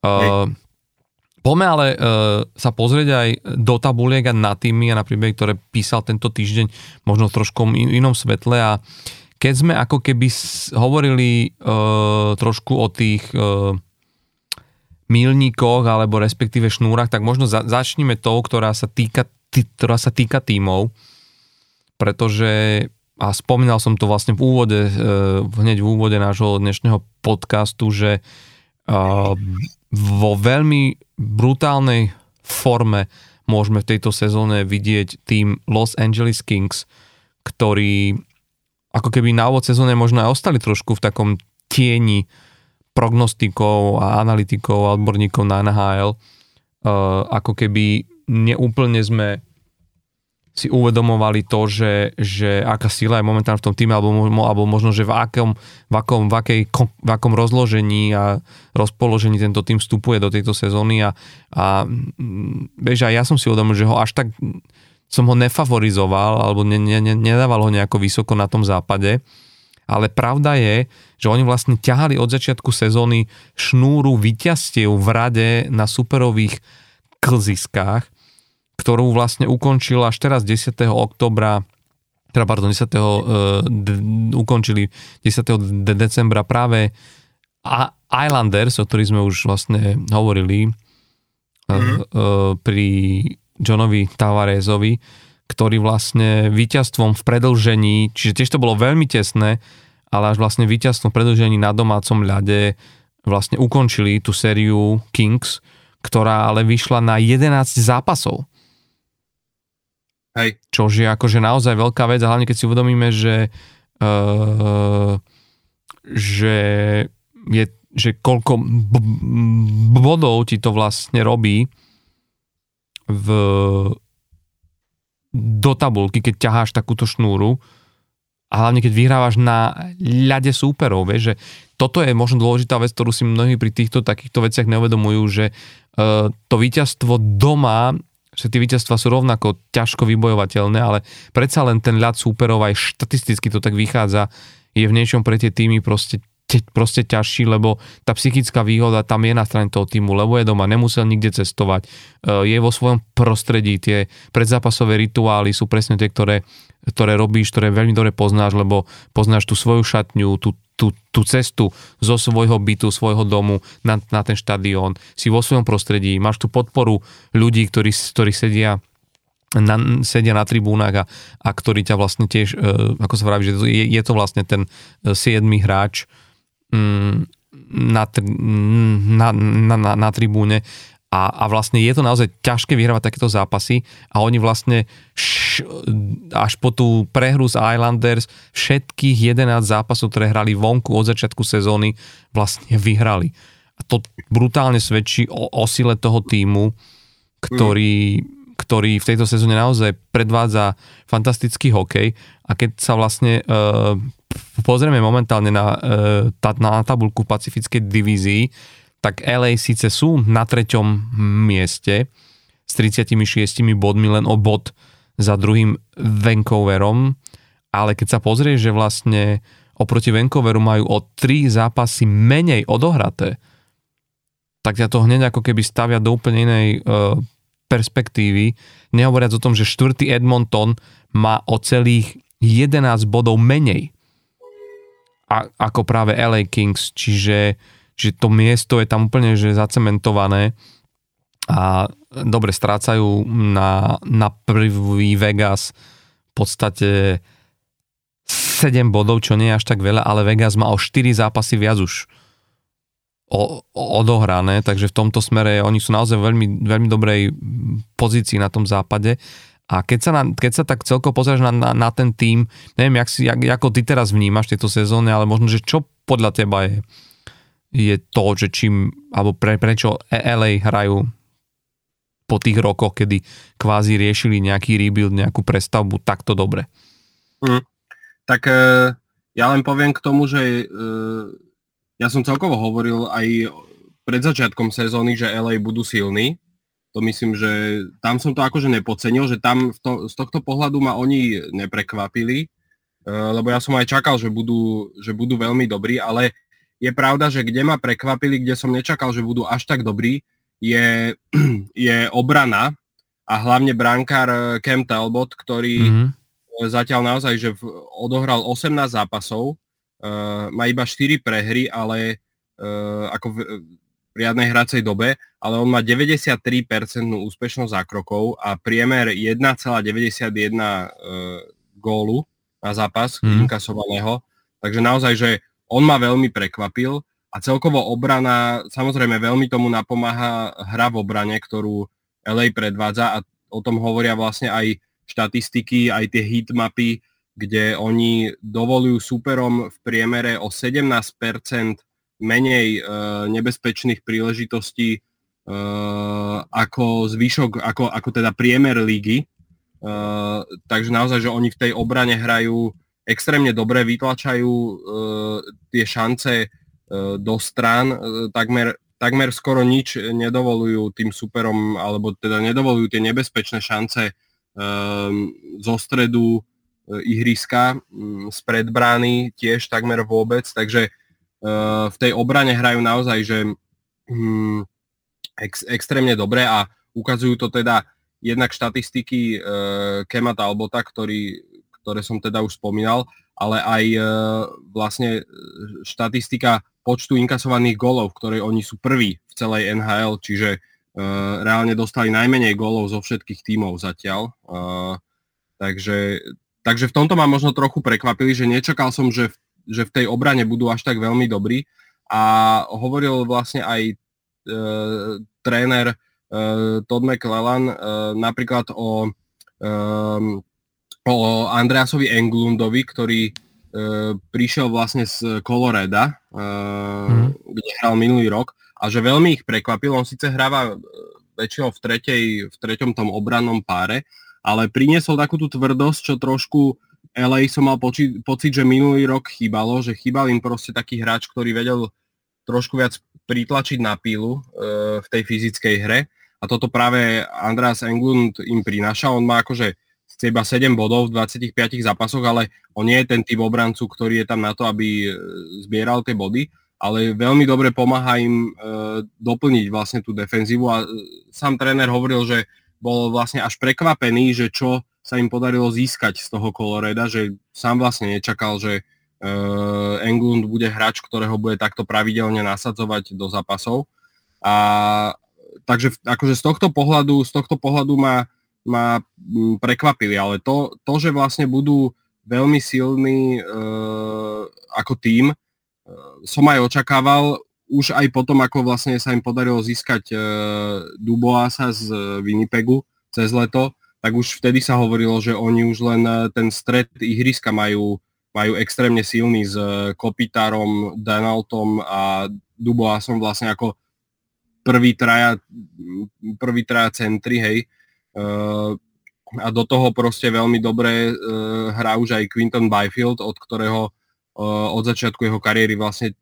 Uh, poďme ale uh, sa pozrieť aj do tabuliek a na týmy a na príbehy, ktoré písal tento týždeň možno v trošku in, inom svetle. A keď sme ako keby hovorili uh, trošku o tých uh, milníkoch alebo respektíve šnúrach, tak možno za, začneme tou, ktorá sa týka, tý, ktorá sa týka tímov, pretože a spomínal som to vlastne v úvode, e, hneď v úvode nášho dnešného podcastu, že e, vo veľmi brutálnej forme môžeme v tejto sezóne vidieť tým Los Angeles Kings, ktorí ako keby na úvod sezóne možno aj ostali trošku v takom tieni prognostikov a analytikov a odborníkov na NHL. E, ako keby neúplne sme si uvedomovali to, že, že aká sila je momentálne v tom týme, alebo, alebo možno, že v akom, v, akom, v, akej, v akom rozložení a rozpoložení tento tým vstupuje do tejto sezóny a, a mm, vieš, ja som si uvedomil, že ho až tak som ho nefavorizoval, alebo ne, ne, ne, nedával ho nejako vysoko na tom západe, ale pravda je, že oni vlastne ťahali od začiatku sezóny šnúru vyťastiev v rade na superových klziskách ktorú vlastne ukončil až teraz 10. oktobra teda pardon, 10. Uh, d, ukončili 10. De- decembra práve A- Islanders, o ktorých sme už vlastne hovorili mm-hmm. uh, uh, pri Johnovi Tavarezovi, ktorý vlastne víťazstvom v predlžení, čiže tiež to bolo veľmi tesné, ale až vlastne víťazstvom v predlžení na domácom ľade vlastne ukončili tú sériu Kings, ktorá ale vyšla na 11 zápasov. Hej. Čož je akože naozaj veľká vec a hlavne keď si uvedomíme, že uh, že je, že koľko bodov ti to vlastne robí v do tabulky, keď ťaháš takúto šnúru a hlavne keď vyhrávaš na ľade súperov, vieš, že toto je možno dôležitá vec, ktorú si mnohí pri týchto takýchto veciach neuvedomujú, že uh, to víťazstvo doma že tie víťazstva sú rovnako ťažko vybojovateľné, ale predsa len ten ľad súperov aj štatisticky to tak vychádza, je v niečom pre tie týmy proste proste ťažší, lebo tá psychická výhoda tam je na strane toho týmu, lebo je doma, nemusel nikde cestovať, e, je vo svojom prostredí, tie predzápasové rituály sú presne tie, ktoré, ktoré robíš, ktoré veľmi dobre poznáš, lebo poznáš tú svoju šatňu, tú, tú, tú cestu zo svojho bytu, svojho domu na, na ten štadión, si vo svojom prostredí, máš tú podporu ľudí, ktorí, ktorí sedia na, sedia na tribúnach a, a ktorí ťa vlastne tiež, e, ako sa vraví, že je, je to vlastne ten 7. E, hráč na, na, na, na, na tribúne a, a vlastne je to naozaj ťažké vyhrávať takéto zápasy a oni vlastne š, až po tú prehru z Islanders všetkých 11 zápasov, ktoré hrali vonku od začiatku sezóny, vlastne vyhrali. A to brutálne svedčí o, o sile toho týmu, ktorý, mm. ktorý v tejto sezóne naozaj predvádza fantastický hokej a keď sa vlastne uh, pozrieme momentálne na, tá, na tabulku Pacifickej divízii, tak LA síce sú na treťom mieste s 36 bodmi len o bod za druhým Vancouverom, ale keď sa pozrie, že vlastne oproti Vancouveru majú o 3 zápasy menej odohraté, tak ťa to hneď ako keby stavia do úplne inej uh, perspektívy. Nehovoriac o tom, že štvrtý Edmonton má o celých 11 bodov menej ako práve LA Kings, čiže, čiže to miesto je tam úplne že zacementované a dobre strácajú na, na prvý Vegas v podstate 7 bodov, čo nie je až tak veľa, ale Vegas má o 4 zápasy viac už o, o, odohrané, takže v tomto smere oni sú naozaj veľmi, veľmi dobrej pozícii na tom západe. A keď sa, na, keď sa tak celko pozrieš na, na, na ten tým, neviem, jak si, jak, ako ty teraz vnímaš tieto sezóny, ale možno, že čo podľa teba je, je to, že čím, alebo pre, prečo LA hrajú po tých rokoch, kedy kvázi riešili nejaký rebuild, nejakú prestavbu takto dobre. Mm. Tak e, ja len poviem k tomu, že e, ja som celkovo hovoril aj pred začiatkom sezóny, že LA budú silní. To myslím, že tam som to akože nepodcenil, že tam v to, z tohto pohľadu ma oni neprekvapili, e, lebo ja som aj čakal, že budú, že budú veľmi dobrí, ale je pravda, že kde ma prekvapili, kde som nečakal, že budú až tak dobrí, je, je obrana a hlavne brankár Cam Talbot, ktorý mm-hmm zatiaľ naozaj, že odohral 18 zápasov, uh, má iba 4 prehry, ale uh, ako v riadnej hracej dobe, ale on má 93% úspešnosť zákrokov a priemer 1,91 uh, gólu na zápas mm. inkasovaného. Takže naozaj, že on ma veľmi prekvapil a celkovo obrana, samozrejme veľmi tomu napomáha hra v obrane, ktorú LA predvádza a o tom hovoria vlastne aj štatistiky, aj tie heatmapy, kde oni dovolujú superom v priemere o 17% menej e, nebezpečných príležitostí e, ako zvyšok, ako, ako teda priemer lígy. E, takže naozaj, že oni v tej obrane hrajú extrémne dobre, vytlačajú tie šance do strán, takmer, takmer skoro nič nedovolujú tým superom, alebo teda nedovolujú tie nebezpečné šance Ehm, zo stredu ihriska, mm, z predbrány tiež takmer vôbec, takže v tej obrane hrajú naozaj, že mm, ex, extrémne dobre a ukazujú to teda jednak štatistiky e, Kema Talbota, ktorý, ktoré som teda už spomínal, ale aj vlastne štatistika počtu inkasovaných golov, v ktorej oni sú prví v celej NHL, čiže Eh, reálne dostali najmenej gólov zo všetkých tímov zatiaľ. Eh, takže, takže v tomto ma možno trochu prekvapili, že nečakal som, že, že v tej obrane budú až tak veľmi dobrí. A hovoril vlastne aj e, tréner e, Todd McClellan e, napríklad o, e, o Andreasovi Englundovi, ktorý e, prišiel vlastne z Coloreda, e, mm. kde hral minulý rok a že veľmi ich prekvapil. On síce hráva e, väčšinou v, tretej, v treťom tom obrannom páre, ale priniesol takú tú tvrdosť, čo trošku LA som mal poči- pocit, že minulý rok chýbalo, že chýbal im proste taký hráč, ktorý vedel trošku viac pritlačiť na pílu e, v tej fyzickej hre a toto práve Andreas Englund im prináša. On má akože iba 7 bodov v 25 zápasoch, ale on nie je ten typ obrancu, ktorý je tam na to, aby e, zbieral tie body ale veľmi dobre pomáha im e, doplniť vlastne tú defenzívu a e, sám tréner hovoril, že bol vlastne až prekvapený, že čo sa im podarilo získať z toho Coloreda, že sám vlastne nečakal, že e, Englund bude hráč, ktorého bude takto pravidelne nasadzovať do zápasov. A takže akože z tohto pohľadu, z tohto pohľadu ma, ma prekvapili, ale to, to, že vlastne budú veľmi silní e, ako tým, som aj očakával, už aj potom, ako vlastne sa im podarilo získať e, Duboasa z Winnipegu cez leto, tak už vtedy sa hovorilo, že oni už len e, ten stred ihriska majú majú extrémne silný s Kopitárom, Donaldom a Duboasom vlastne ako prvý traja, prvý traja centri, hej. A do toho proste veľmi dobre hrá už aj Quinton Byfield, od ktorého od začiatku jeho kariéry vlastne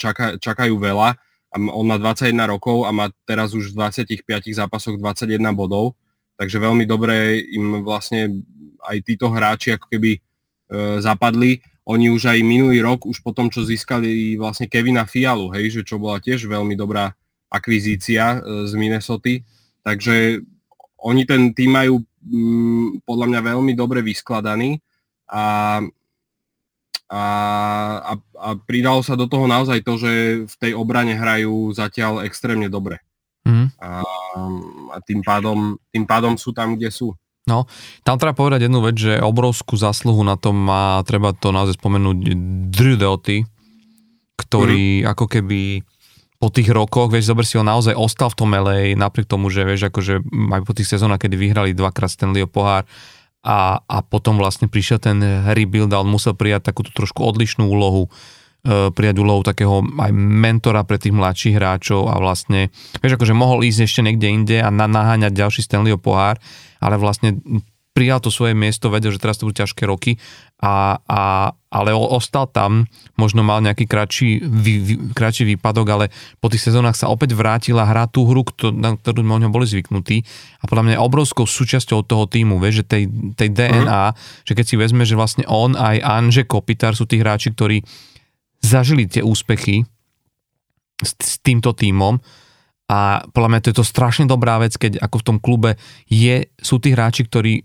čaká, čakajú veľa. On má 21 rokov a má teraz už v 25 zápasoch 21 bodov, takže veľmi dobre im vlastne aj títo hráči ako keby e, zapadli. Oni už aj minulý rok, už po tom, čo získali vlastne Kevina Fialu, hej, že čo bola tiež veľmi dobrá akvizícia e, z Minnesota, takže oni ten tým majú mm, podľa mňa veľmi dobre vyskladaný a a, a, a pridalo sa do toho naozaj to, že v tej obrane hrajú zatiaľ extrémne dobre. Mm. A, a tým, pádom, tým pádom sú tam, kde sú. No, tam treba povedať jednu vec, že obrovskú zásluhu na tom má, treba to naozaj spomenúť, Drew Doughty, ktorý mm. ako keby po tých rokoch, vieš, zober si ho naozaj ostal v tom LA, napriek tomu, že vieš, akože aj po tých sezónach, kedy vyhrali dvakrát Stanleyho pohár, a, a potom vlastne prišiel ten rebuild a on musel prijať takúto trošku odlišnú úlohu, prijať úlohu takého aj mentora pre tých mladších hráčov a vlastne, vieš, akože mohol ísť ešte niekde inde a naháňať ďalší Stanleyho pohár, ale vlastne prijal to svoje miesto, vedel, že teraz to budú ťažké roky, a, a, ale ostal tam, možno mal nejaký kratší, vý, vý, kratší výpadok, ale po tých sezónach sa opäť vrátil a hrá tú hru, kto, na ktorú sme boli zvyknutí a podľa mňa je obrovskou súčasťou toho týmu, vieš, že tej, tej DNA, mm. že keď si vezme, že vlastne on aj Anže Kopitar sú tí hráči, ktorí zažili tie úspechy s, s týmto týmom, a podľa mňa to je to strašne dobrá vec, keď ako v tom klube je, sú tí hráči, ktorí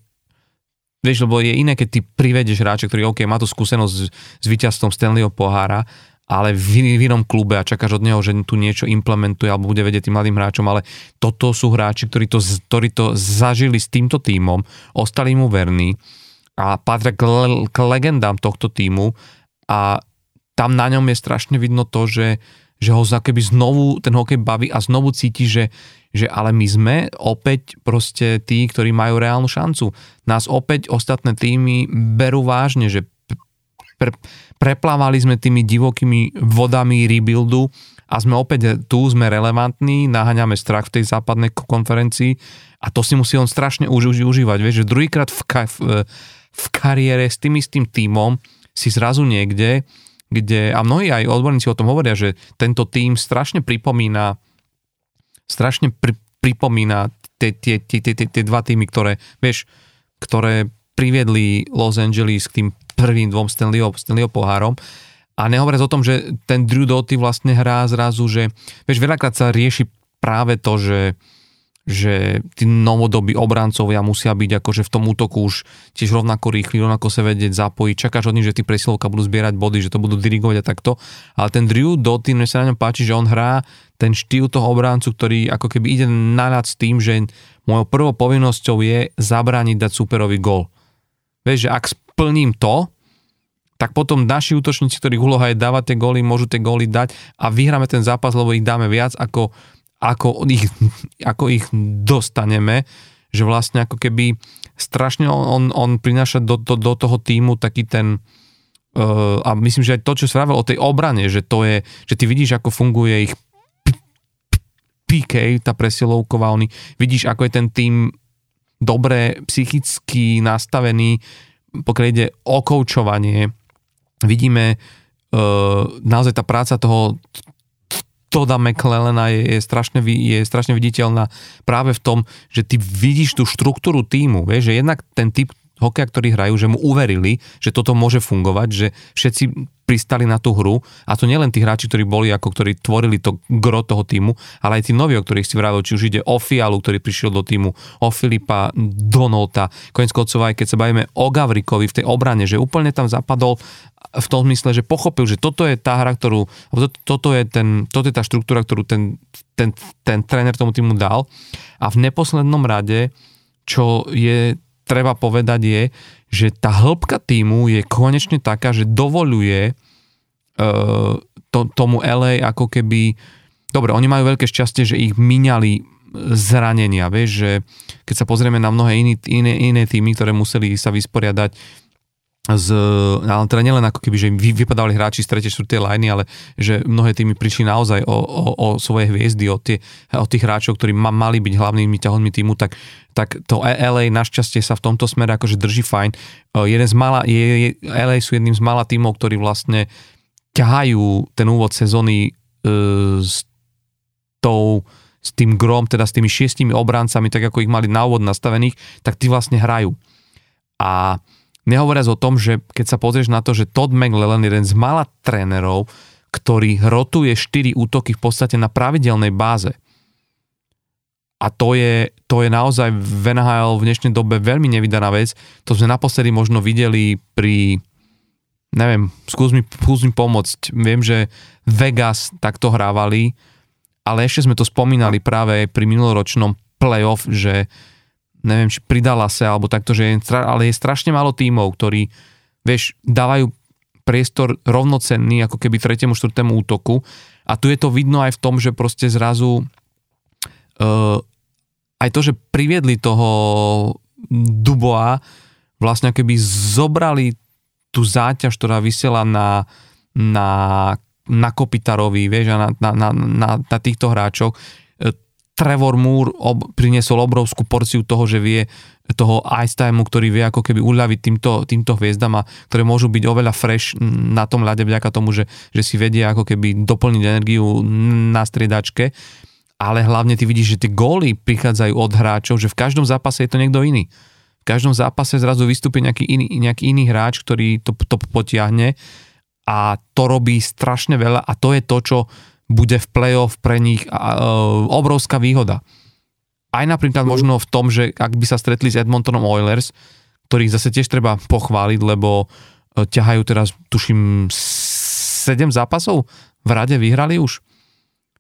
Vieš, lebo je iné, keď ty privedeš hráča, ktorý OK, má tu skúsenosť s, s víťazstvom Stanleyho pohára, ale v, v inom klube a čakáš od neho, že tu niečo implementuje alebo bude vedieť tým mladým hráčom, ale toto sú hráči, ktorí to, ktorí to zažili s týmto tímom, ostali mu verní a patria k, k legendám tohto týmu a tam na ňom je strašne vidno to, že, že ho za keby znovu ten hokej baví a znovu cíti, že, že ale my sme opäť proste tí, ktorí majú reálnu šancu. Nás opäť ostatné týmy berú vážne, že pre, preplávali sme tými divokými vodami rebuildu a sme opäť tu, sme relevantní, naháňame strach v tej západnej konferencii a to si musí on strašne už, už, užívať. Vieš, že druhýkrát v, v, v kariére s tým istým týmom si zrazu niekde, kde, a mnohí aj odborníci o tom hovoria, že tento tým strašne pripomína strašne pri, pripomína tie, tie, tie, tie, tie dva týmy, ktoré, vieš, ktoré priviedli Los Angeles k tým prvým dvom Stanleyho, Stanleyho pohárom. A nehovoriac o tom, že ten Drew Doughty vlastne hrá zrazu, že vieš, veľakrát sa rieši práve to, že že tí novodobí obrancovia musia byť akože v tom útoku už tiež rovnako rýchli, rovnako sa vedieť zapojiť. Čakáš od nich, že tí presilovka budú zbierať body, že to budú dirigovať a takto. Ale ten Drew Doughty, mne sa na ňom páči, že on hrá ten štýl toho obrancu, ktorý ako keby ide naľad s tým, že mojou prvou povinnosťou je zabrániť dať superový gol. Vieš, že ak splním to, tak potom naši útočníci, ktorých úloha je dávať tie góly, môžu tie góly dať a vyhráme ten zápas, lebo ich dáme viac ako ako ich, ako ich dostaneme, že vlastne ako keby strašne on, on prináša do, do, do toho týmu taký ten uh, a myslím, že aj to, čo sa o tej obrane, že to je, že ty vidíš, ako funguje ich PK, tá presilovková, oni, vidíš, ako je ten tým dobre psychicky nastavený, pokiaľ ide o koučovanie, vidíme uh, naozaj tá práca toho Toda McClellena je, je, strašne, je strašne viditeľná práve v tom, že ty vidíš tú štruktúru týmu, vieš, že jednak ten typ hokeja, ktorí hrajú, že mu uverili, že toto môže fungovať, že všetci pristali na tú hru. A to nielen tí hráči, ktorí boli ako ktorí tvorili to gro toho týmu, ale aj tí noví, o ktorých si vravil, či už ide o Fialu, ktorý prišiel do týmu, o Filipa, Donolta, konec koncov aj keď sa bavíme o Gavrikovi v tej obrane, že úplne tam zapadol v tom zmysle, že pochopil, že toto je tá hra, ktorú, to, toto, je ten, toto je tá štruktúra, ktorú ten, ten, ten tréner tomu týmu dal. A v neposlednom rade, čo je treba povedať je, že tá hĺbka týmu je konečne taká, že dovoluje uh, to, tomu LA ako keby... Dobre, oni majú veľké šťastie, že ich miňali zranenia, vieš, že keď sa pozrieme na mnohé iné, iné, iné týmy, ktoré museli sa vysporiadať z, ale teda nielen ako keby, že vy, vypadali hráči z 3. 4. lajny, ale že mnohé týmy prišli naozaj o, o, o svoje hviezdy, o, tie, o tých hráčov, ktorí ma, mali byť hlavnými ťahoňmi týmu, tak, tak to LA našťastie sa v tomto smere akože drží fajn. Jeden z mala, je, je, LA sú jedným z mala týmov, ktorí vlastne ťahajú ten úvod sezóny e, s tou s tým grom, teda s tými šiestimi obrancami, tak ako ich mali na úvod nastavených, tak tí vlastne hrajú. A Nehovoriac o tom, že keď sa pozrieš na to, že Todd McLellan je jeden z mala trénerov, ktorý rotuje 4 útoky v podstate na pravidelnej báze. A to je, to je naozaj v NHL v dnešnej dobe veľmi nevydaná vec. To sme naposledy možno videli pri, neviem, skús mi, skús mi pomôcť. Viem, že Vegas takto hrávali, ale ešte sme to spomínali práve pri minuloročnom playoff, že neviem, či pridala sa, alebo takto, že je, ale je strašne málo tímov, ktorí, vieš, dávajú priestor rovnocenný ako keby tretiemu, štvrtému útoku. A tu je to vidno aj v tom, že proste zrazu uh, aj to, že priviedli toho Duboa, vlastne keby zobrali tú záťaž, ktorá vysela na, na, na Kopitarovi, vieš, a na, na, na, na, na týchto hráčoch, Trevor Moore ob, priniesol obrovskú porciu toho, že vie toho ice time, ktorý vie ako keby uľaviť týmto, týmto hviezdam a ktoré môžu byť oveľa fresh na tom ľade vďaka tomu, že, že si vedia ako keby doplniť energiu na striedačke. Ale hlavne ty vidíš, že tie góly prichádzajú od hráčov, že v každom zápase je to niekto iný. V každom zápase zrazu vystúpi nejaký iný, nejaký iný hráč, ktorý to, to potiahne a to robí strašne veľa a to je to, čo bude v play-off pre nich obrovská výhoda. Aj napríklad mhm. možno v tom, že ak by sa stretli s Edmontonom Oilers, ktorých zase tiež treba pochváliť, lebo e, ťahajú teraz, tuším, 7 zápasov v rade vyhrali už.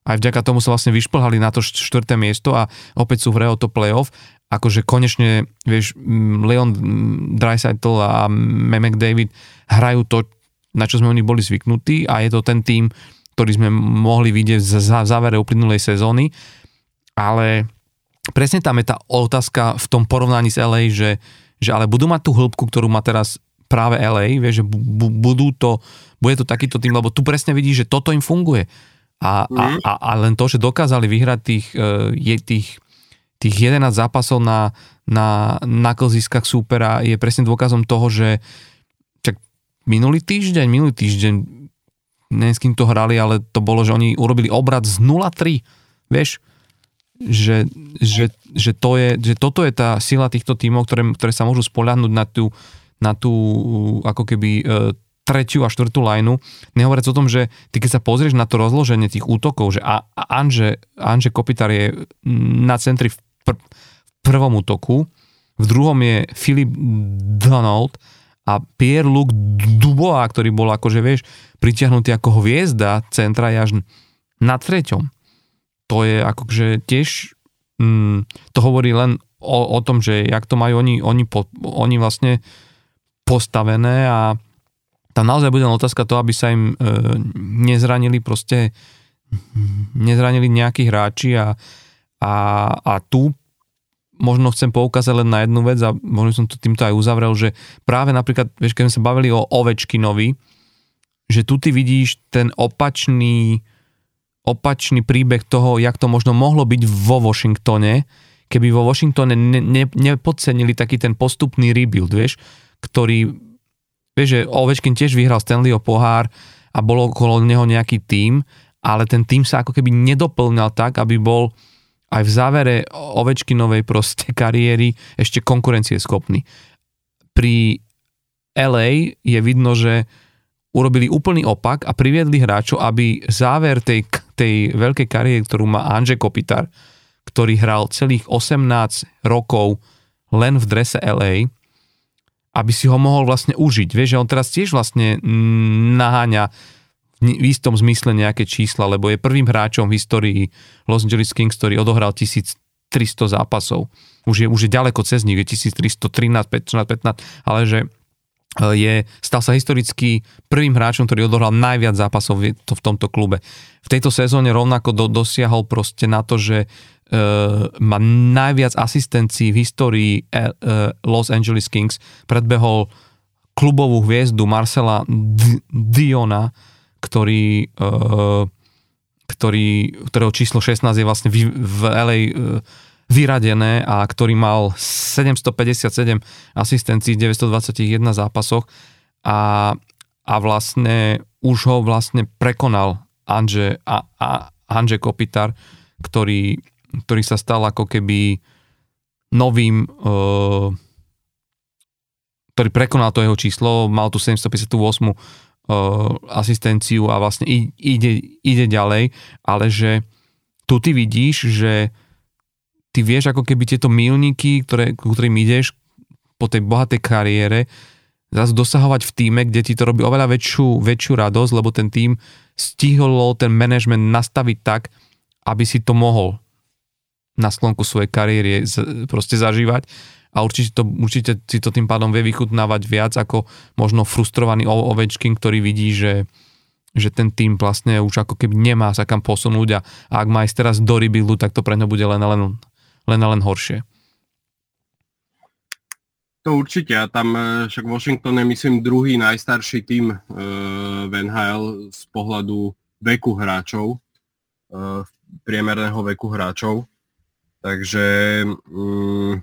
Aj vďaka tomu sa vlastne vyšplhali na to štvrté miesto a opäť sú v hre o to playoff. Akože konečne, vieš, Leon Dreisaitl a McDavid hrajú to, na čo sme oni boli zvyknutí a je to ten tým, ktorý sme mohli vidieť v závere uplynulej sezóny, ale presne tam je tá otázka v tom porovnaní s LA, že, že ale budú mať tú hĺbku, ktorú má teraz práve LA, vieš, že budú to, bude to takýto tým, lebo tu presne vidíš, že toto im funguje. A, a, mhm. a, a len to, že dokázali vyhrať tých, e, je, tých, tých 11 zápasov na, na, na klziskách súpera je presne dôkazom toho, že čak minulý týždeň, minulý týždeň neviem s kým to hrali, ale to bolo, že oni urobili obrad z 0-3, vieš, že, že, že, to je, že toto je tá sila týchto tímov, ktoré, ktoré sa môžu spoľahnúť na tú, na tú ako keby e, tretiu a štvrtú lajnu. Nehovoriac o tom, že ty keď sa pozrieš na to rozloženie tých útokov, že a, a Anže, Anže Kopitar je na centri v, pr- v prvom útoku, v druhom je Filip Donald a Pierre-Luc Dubois, ktorý bol akože, vieš, pritiahnutý ako hviezda centra je až na treťom. To je akože tiež, mm, to hovorí len o, o tom, že jak to majú oni, oni, po, oni vlastne postavené a tam naozaj bude otázka to, aby sa im e, nezranili proste nezranili nejakí hráči a, a, a tu možno chcem poukázať len na jednu vec a možno som to týmto aj uzavrel, že práve napríklad, vieš, keď sme sa bavili o Ovečkinovi, že tu ty vidíš ten opačný, opačný príbeh toho, jak to možno mohlo byť vo Washingtone, keby vo Washingtone ne, ne, nepodcenili taký ten postupný rebuild, vieš, ktorý, vieš, že Ovečkin tiež vyhral Stanleyho pohár a bolo okolo neho nejaký tím, ale ten tým sa ako keby nedoplňal tak, aby bol aj v závere Ovečkinovej proste kariéry ešte konkurencieschopný. Pri LA je vidno, že urobili úplný opak a priviedli hráčov, aby záver tej, tej veľkej kariéry, ktorú má Anže Kopitar, ktorý hral celých 18 rokov len v drese LA, aby si ho mohol vlastne užiť. Vieš, že on teraz tiež vlastne naháňa v istom zmysle nejaké čísla, lebo je prvým hráčom v histórii Los Angeles Kings, ktorý odohral 1300 zápasov. Už je, už je ďaleko cez nich, je 1313, 15, 15, ale že Eh, je, stal sa historicky prvým hráčom, ktorý odohral najviac zápasov v, to, v tomto klube. V tejto sezóne rovnako do, dosiahol proste na to, že uh, má najviac asistencií v histórii uh, Los Angeles Kings. Predbehol klubovú hviezdu Marcela D- Diona, ktorý, uh, ktorý, ktorého číslo 16 je vlastne v, v LA uh, vyradené a ktorý mal 757 asistencií v 921 zápasoch a, a vlastne už ho vlastne prekonal Anže, a, a, Anže Kopitar, ktorý, ktorý sa stal ako keby novým uh, ktorý prekonal to jeho číslo, mal tu 758 uh, asistenciu a vlastne ide, ide ďalej, ale že tu ty vidíš, že ty vieš ako keby tieto milníky, ktoré, ktorým ideš po tej bohatej kariére, zase dosahovať v týme, kde ti to robí oveľa väčšiu, väčšiu radosť, lebo ten tým stihol ten management nastaviť tak, aby si to mohol na sklonku svojej kariéry proste zažívať a určite, to, určite si to tým pádom vie vychutnávať viac ako možno frustrovaný Ovečkin, ktorý vidí, že, že ten tým vlastne už ako keby nemá sa kam posunúť a, a ak má ísť teraz do rebuildu, tak to pre ňo bude len, len len a len horšie. To určite a tam e, však Washington je myslím druhý najstarší tým e, v NHL z pohľadu veku hráčov, e, priemerného veku hráčov. Takže um,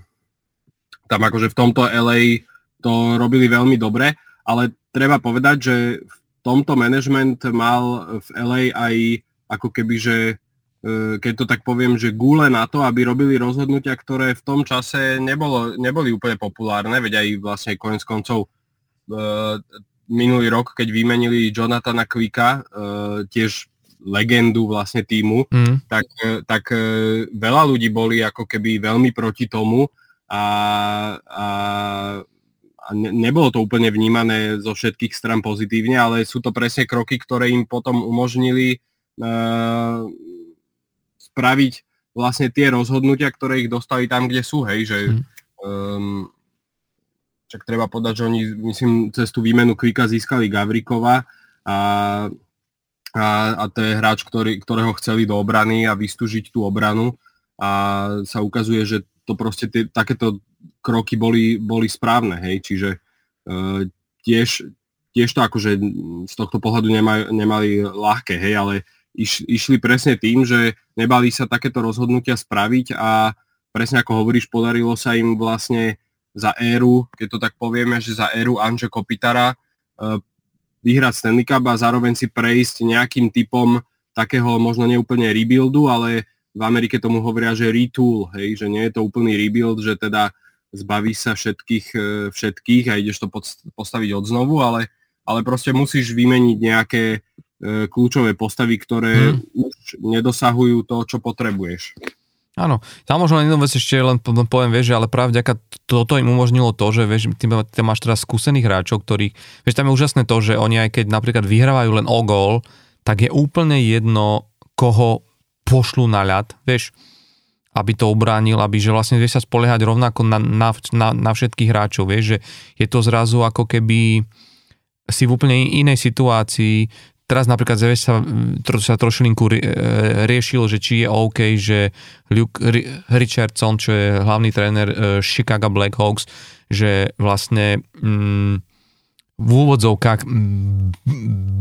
tam akože v tomto LA to robili veľmi dobre, ale treba povedať, že v tomto management mal v LA aj ako keby, že E, keď to tak poviem, že gule na to, aby robili rozhodnutia, ktoré v tom čase nebolo, neboli úplne populárne, veď aj vlastne koniec koncov e, minulý rok, keď vymenili Jonathana Quicka, e, tiež legendu vlastne týmu, mm. tak, tak veľa ľudí boli ako keby veľmi proti tomu a, a, a ne, nebolo to úplne vnímané zo všetkých stran pozitívne, ale sú to presne kroky, ktoré im potom umožnili uh, spraviť vlastne tie rozhodnutia, ktoré ich dostali tam, kde sú, hej, že um, čak treba podať, že oni, myslím, cez tú výmenu Kvika získali Gavrikova a, a, a to je hráč, ktorý, ktorého chceli do obrany a vystúžiť tú obranu. A sa ukazuje, že to proste tie, takéto kroky boli, boli správne, hej, čiže uh, tiež, tiež to akože z tohto pohľadu nemaj, nemali ľahké, hej, ale iš, išli presne tým, že nebali sa takéto rozhodnutia spraviť a presne ako hovoríš, podarilo sa im vlastne za éru, keď to tak povieme, že za éru Anže Kopitara uh, vyhrať Stanley Cup a zároveň si prejsť nejakým typom takého možno neúplne rebuildu, ale v Amerike tomu hovoria, že retool, hej, že nie je to úplný rebuild, že teda zbaví sa všetkých, e, všetkých a ideš to postaviť od znovu, ale, ale proste musíš vymeniť nejaké E, kľúčové postavy, ktoré hmm. už nedosahujú to, čo potrebuješ. Áno, tam možno jednu vec ešte len poviem, vieš, ale práve vďaka toto im umožnilo to, že vieš, ty, ty máš teraz skúsených hráčov, ktorí, vieš, tam je úžasné to, že oni aj keď napríklad vyhrávajú len o gól, tak je úplne jedno, koho pošlu na ľad, vieš, aby to obránil, aby že vlastne vieš sa spoliehať rovnako na, na, na, na všetkých hráčov, vieš, že je to zrazu ako keby si v úplne inej situácii, Teraz napríklad sa, sa trošilinku riešil, že či je OK, že Luke Richardson, čo je hlavný tréner e, Chicago Blackhawks, že vlastne mm, v úvodzovkách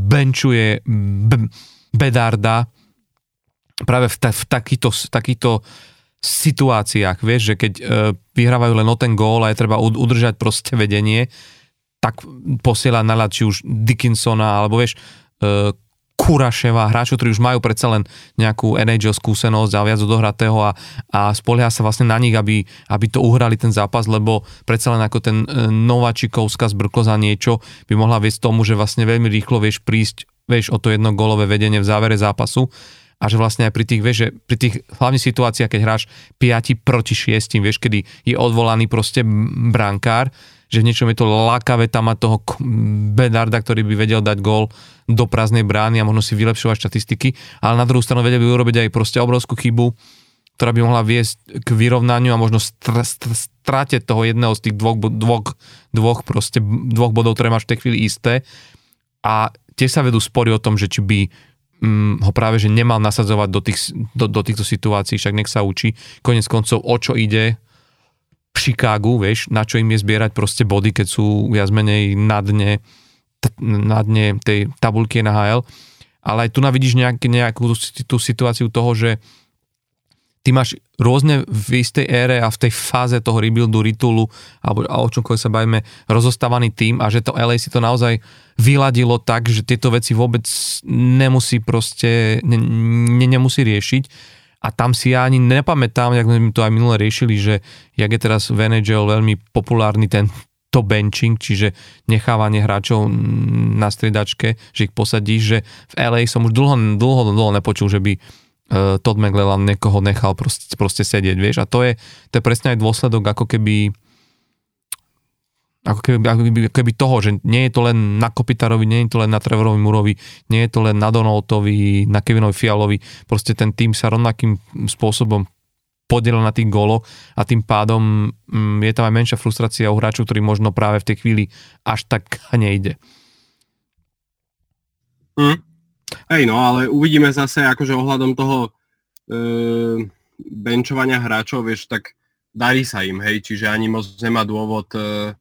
benčuje Bedarda práve v, ta, v takýchto, takýchto situáciách, vieš, že keď e, vyhrávajú len o ten gól a je treba udržať proste vedenie, tak posiela na či už Dickinsona, alebo vieš, E, Kuraševa, hráčov, ktorí už majú predsa len nejakú NHL skúsenosť a viac odohratého a, a spolieha sa vlastne na nich, aby, aby to uhrali ten zápas, lebo predsa len ako ten e, Nováčikovská zbrklo za niečo by mohla viesť tomu, že vlastne veľmi rýchlo vieš prísť vieš, o to jedno golové vedenie v závere zápasu a že vlastne aj pri tých, vieš, že pri tých hlavných situáciách, keď hráš 5 proti 6, vieš, kedy je odvolaný proste brankár, že v niečom je to lákavé tam mať toho Bedarda, ktorý by vedel dať gól do prázdnej brány a možno si vylepšovať štatistiky, ale na druhú stranu vedel by urobiť aj proste obrovskú chybu, ktorá by mohla viesť k vyrovnaniu a možno str- str- strate toho jedného z tých dvoch, dvoch, dvoch, proste, dvoch bodov, ktoré máš v tej chvíli isté. A tie sa vedú spory o tom, že či by mm, ho práve že nemal nasadzovať do, tých, do, do týchto situácií, však nech sa učí. Konec koncov, o čo ide, v Chicagu, vieš, na čo im je zbierať proste body, keď sú viac menej na dne, t- na dne tej tabulky NHL. Ale aj tu navidíš nejak, nejakú tú situáciu toho, že ty máš rôzne v istej ére a v tej fáze toho rebuildu, ritulu, alebo o čomkoľvek sa bavíme, rozostávaný tým a že to LA si to naozaj vyladilo tak, že tieto veci vôbec nemusí proste, ne, ne, nemusí riešiť. A tam si ja ani nepamätám, jak sme to aj minule riešili, že jak je teraz v NHL veľmi populárny ten to benching, čiže nechávanie hráčov na striedačke, že ich posadíš, že v LA som už dlho, dlho, dlho nepočul, že by uh, Todd McLellan niekoho nechal proste, proste sedieť, vieš, a to je, to je presne aj dôsledok ako keby ako keby, ako keby, toho, že nie je to len na Kopitarovi, nie je to len na Trevorovi Murovi, nie je to len na Donaldovi, na Kevinovi Fialovi, proste ten tým sa rovnakým spôsobom podielal na tých góloch a tým pádom mm, je tam aj menšia frustrácia u hráčov, ktorí možno práve v tej chvíli až tak nejde. Mm. Hej, no, ale uvidíme zase akože ohľadom toho e, benchovania hráčov, vieš, tak darí sa im, hej, čiže ani moc nemá dôvod e,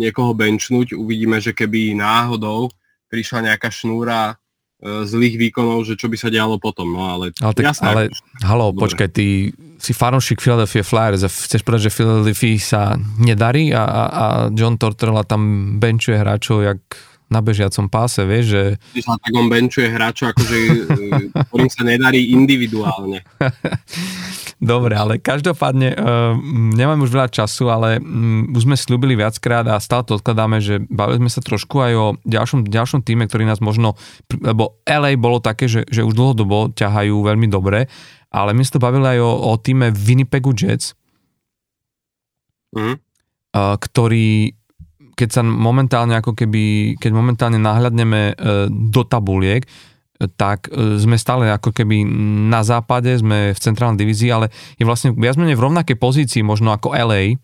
niekoho benchnúť. Uvidíme, že keby náhodou prišla nejaká šnúra e, zlých výkonov, že čo by sa dialo potom. No ale, ale, tak, jasné, ale halo, dobre. počkaj, ty si fanúšik Philadelphia Flyers a chceš povedať, že Philadelphia sa nedarí a, a, a John Tortorella tam benchuje hráčov jak na bežiacom páse, vieš, že... Tak on benchuje hráčov, akože, e, ktorým sa nedarí individuálne. Dobre, ale každopádne uh, nemám už veľa času, ale už sme slúbili viackrát a stále to odkladáme, že bavili sme sa trošku aj o ďalšom, ďalšom týme, ktorý nás možno, lebo LA bolo také, že, že už dlhodobo ťahajú veľmi dobre, ale my sme to bavili aj o, o týme Winnipegu Jets, mm. ktorý keď sa momentálne ako keby, keď momentálne nahľadneme uh, do tabuliek, tak e, sme stále ako keby na západe, sme v centrálnej divízii, ale je vlastne viac menej v rovnakej pozícii možno ako LA,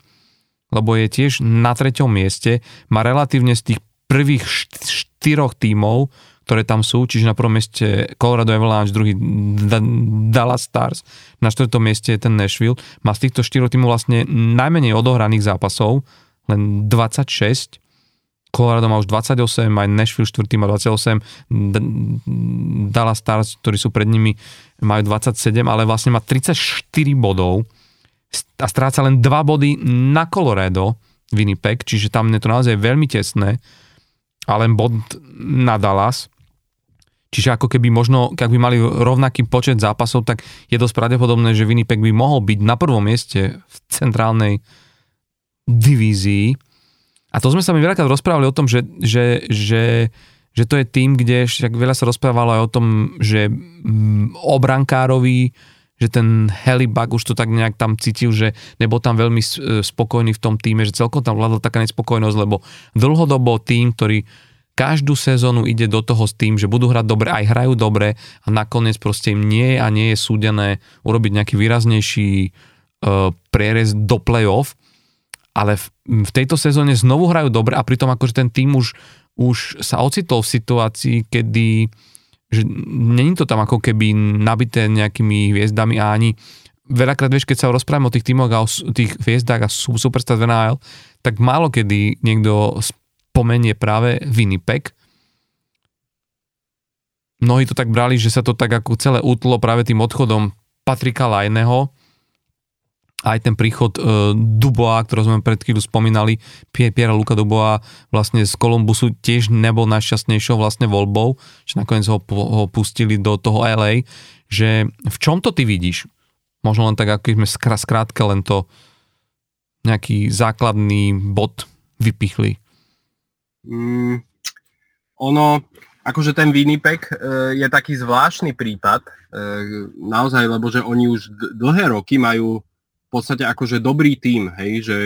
lebo je tiež na treťom mieste, má relatívne z tých prvých štyroch tímov, ktoré tam sú, čiže na prvom mieste Colorado Avalanche, druhý Dallas Stars, na štvrtom mieste je ten Nashville, má z týchto štyroch tímov vlastne najmenej odohraných zápasov, len 26, Colorado má už 28, aj Nashville 4 má 28, Dallas Stars, ktorí sú pred nimi, majú 27, ale vlastne má 34 bodov. A stráca len 2 body na Colorado, Winnipeg, čiže tam je to naozaj veľmi tesné. A len bod na Dallas. Čiže ako keby možno, ak by mali rovnaký počet zápasov, tak je dosť pravdepodobné, že Winnipeg by mohol byť na prvom mieste v centrálnej divízii a to sme sa mi veľakrát rozprávali o tom, že, že, že, že to je tým, kde však veľa sa rozprávalo aj o tom, že mm, obrankárovi, že ten Helibak už to tak nejak tam cítil, že nebol tam veľmi e, spokojný v tom týme, že celkom tam vládla taká nespokojnosť, lebo dlhodobo tým, ktorý každú sezónu ide do toho s tým, že budú hrať dobre, aj hrajú dobre a nakoniec proste im nie a nie je súdené urobiť nejaký výraznejší uh, prierez do play-off ale v, v tejto sezóne znovu hrajú dobre a pritom akože ten tým už, už sa ocitol v situácii, kedy že není to tam ako keby nabité nejakými hviezdami a ani veľakrát, vieš, keď sa rozprávame o tých tímoch a o tých hviezdách a superstar v tak málo kedy niekto spomenie práve Winnipeg. Mnohí to tak brali, že sa to tak ako celé utlo práve tým odchodom Patrika Lajneho, aj ten príchod e, Duboa, ktorý sme pred chvíľu spomínali, Piera Luka Duboa vlastne z Kolumbusu tiež nebol najšťastnejšou vlastne voľbou, že nakoniec ho, ho pustili do toho LA, že v čom to ty vidíš? Možno len tak, ako sme skrátke len to nejaký základný bod vypichli. Mm, ono, akože ten Winnipeg e, je taký zvláštny prípad, e, naozaj, lebo že oni už dlhé roky majú podstate akože dobrý tím, hej, že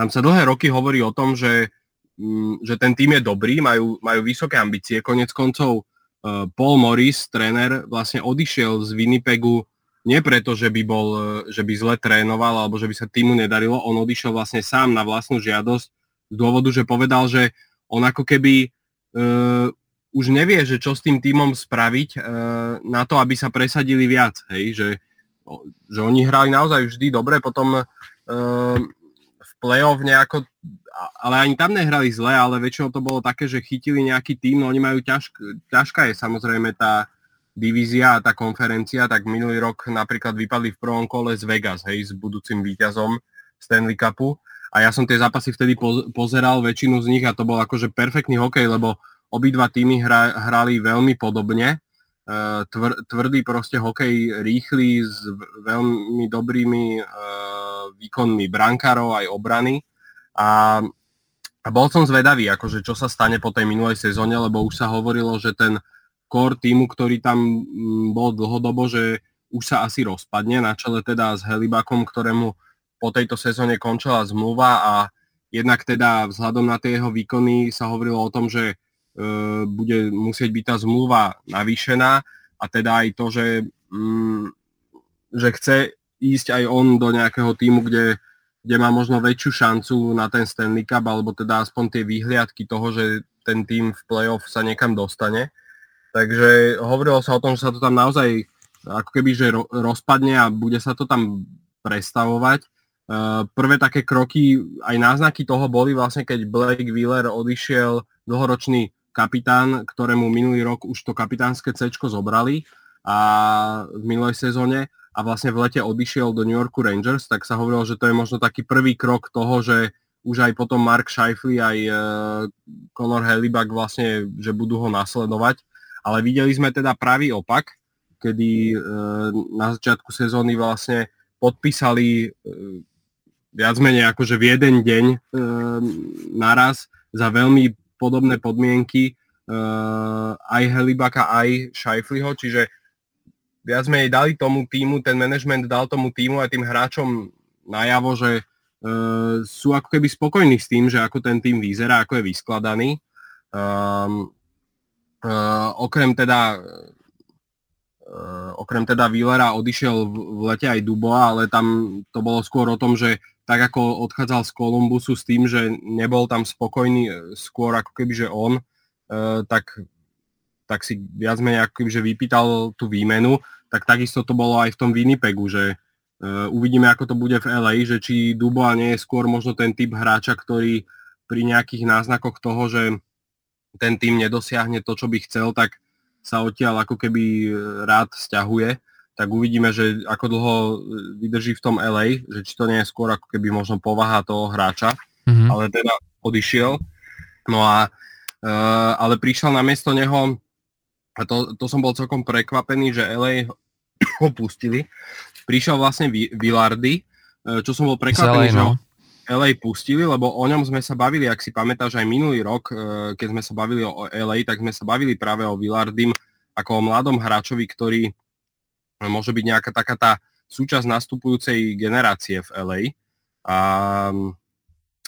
tam sa dlhé roky hovorí o tom, že, mm, že ten tým je dobrý, majú, majú vysoké ambície. Konec koncov uh, Paul Morris, tréner, vlastne odišiel z Winnipegu nie preto, že by, bol, e, že by zle trénoval alebo že by sa týmu nedarilo, on odišiel vlastne sám na vlastnú žiadosť z dôvodu, že povedal, že on ako keby uh, už nevie, že čo s tým týmom spraviť uh, na to, aby sa presadili viac. Hej? Že že oni hrali naozaj vždy dobre, potom uh, play-off nejako, ale ani tam nehrali zle, ale väčšinou to bolo také, že chytili nejaký tým, no oni majú ťažk, ťažká je samozrejme tá divízia a tá konferencia, tak minulý rok napríklad vypadli v prvom kole z Vegas, hej, s budúcim víťazom Stanley Cupu. A ja som tie zápasy vtedy pozeral väčšinu z nich a to bol akože perfektný hokej, lebo obidva týmy hra, hrali veľmi podobne, e, tvr, tvrdý proste hokej, rýchly, s veľmi dobrými uh, výkonmi brankárov aj obrany. A, a bol som zvedavý, akože čo sa stane po tej minulej sezóne, lebo už sa hovorilo, že ten core týmu, ktorý tam mm, bol dlhodobo, že už sa asi rozpadne, na čele teda s Helibakom, ktorému po tejto sezóne končila zmluva a jednak teda vzhľadom na tie jeho výkony sa hovorilo o tom, že bude musieť byť tá zmluva navýšená a teda aj to, že, mm, že chce ísť aj on do nejakého týmu, kde, kde má možno väčšiu šancu na ten Stanley Cup, alebo teda aspoň tie výhliadky toho, že ten tým v playoff sa niekam dostane. Takže hovorilo sa o tom, že sa to tam naozaj ako keby že rozpadne a bude sa to tam prestavovať. Prvé také kroky, aj náznaky toho boli vlastne, keď Blake Wheeler odišiel dlhoročný kapitán, ktorému minulý rok už to kapitánske C zobrali a v minulej sezóne a vlastne v lete odišiel do New Yorku Rangers, tak sa hovorilo, že to je možno taký prvý krok toho, že už aj potom Mark Scheifele aj uh, Conor Helibak vlastne, že budú ho nasledovať. Ale videli sme teda pravý opak, kedy e, na začiatku sezóny vlastne podpísali e, viac menej akože v jeden deň naraz za veľmi podobné podmienky aj Helibaka, aj Scheifliho, čiže viac menej dali tomu týmu, ten management dal tomu týmu aj tým hráčom najavo, že sú ako keby spokojní s tým, že ako ten tým vyzerá, ako je vyskladaný. Um, Uh, okrem teda uh, okrem teda Willera odišiel v, lete aj Duboa, ale tam to bolo skôr o tom, že tak ako odchádzal z Kolumbusu s tým, že nebol tam spokojný e, skôr ako keby, že on, uh, tak, tak si viac menej ako keby, že vypýtal tú výmenu, tak takisto to bolo aj v tom Winnipegu, že uh, uvidíme, ako to bude v LA, že či Duboa nie je skôr možno ten typ hráča, ktorý pri nejakých náznakoch toho, že ten tým nedosiahne to, čo by chcel, tak sa odtiaľ ako keby e, rád stiahuje, tak uvidíme, že ako dlho e, vydrží v tom LA, že či to nie je skôr ako keby možno povaha toho hráča, mm-hmm. ale teda odišiel. No a e, ale prišiel na miesto neho a to, to som bol celkom prekvapený, že LA ho pustili. Prišiel vlastne Villardy, čo som bol prekvapený, LA, no. že LA pustili, lebo o ňom sme sa bavili, ak si pamätáš aj minulý rok, e, keď sme sa bavili o LA, tak sme sa bavili práve o Villardim ako o mladom hráčovi, ktorý môže byť nejaká taká tá súčasť nastupujúcej generácie v LA. A,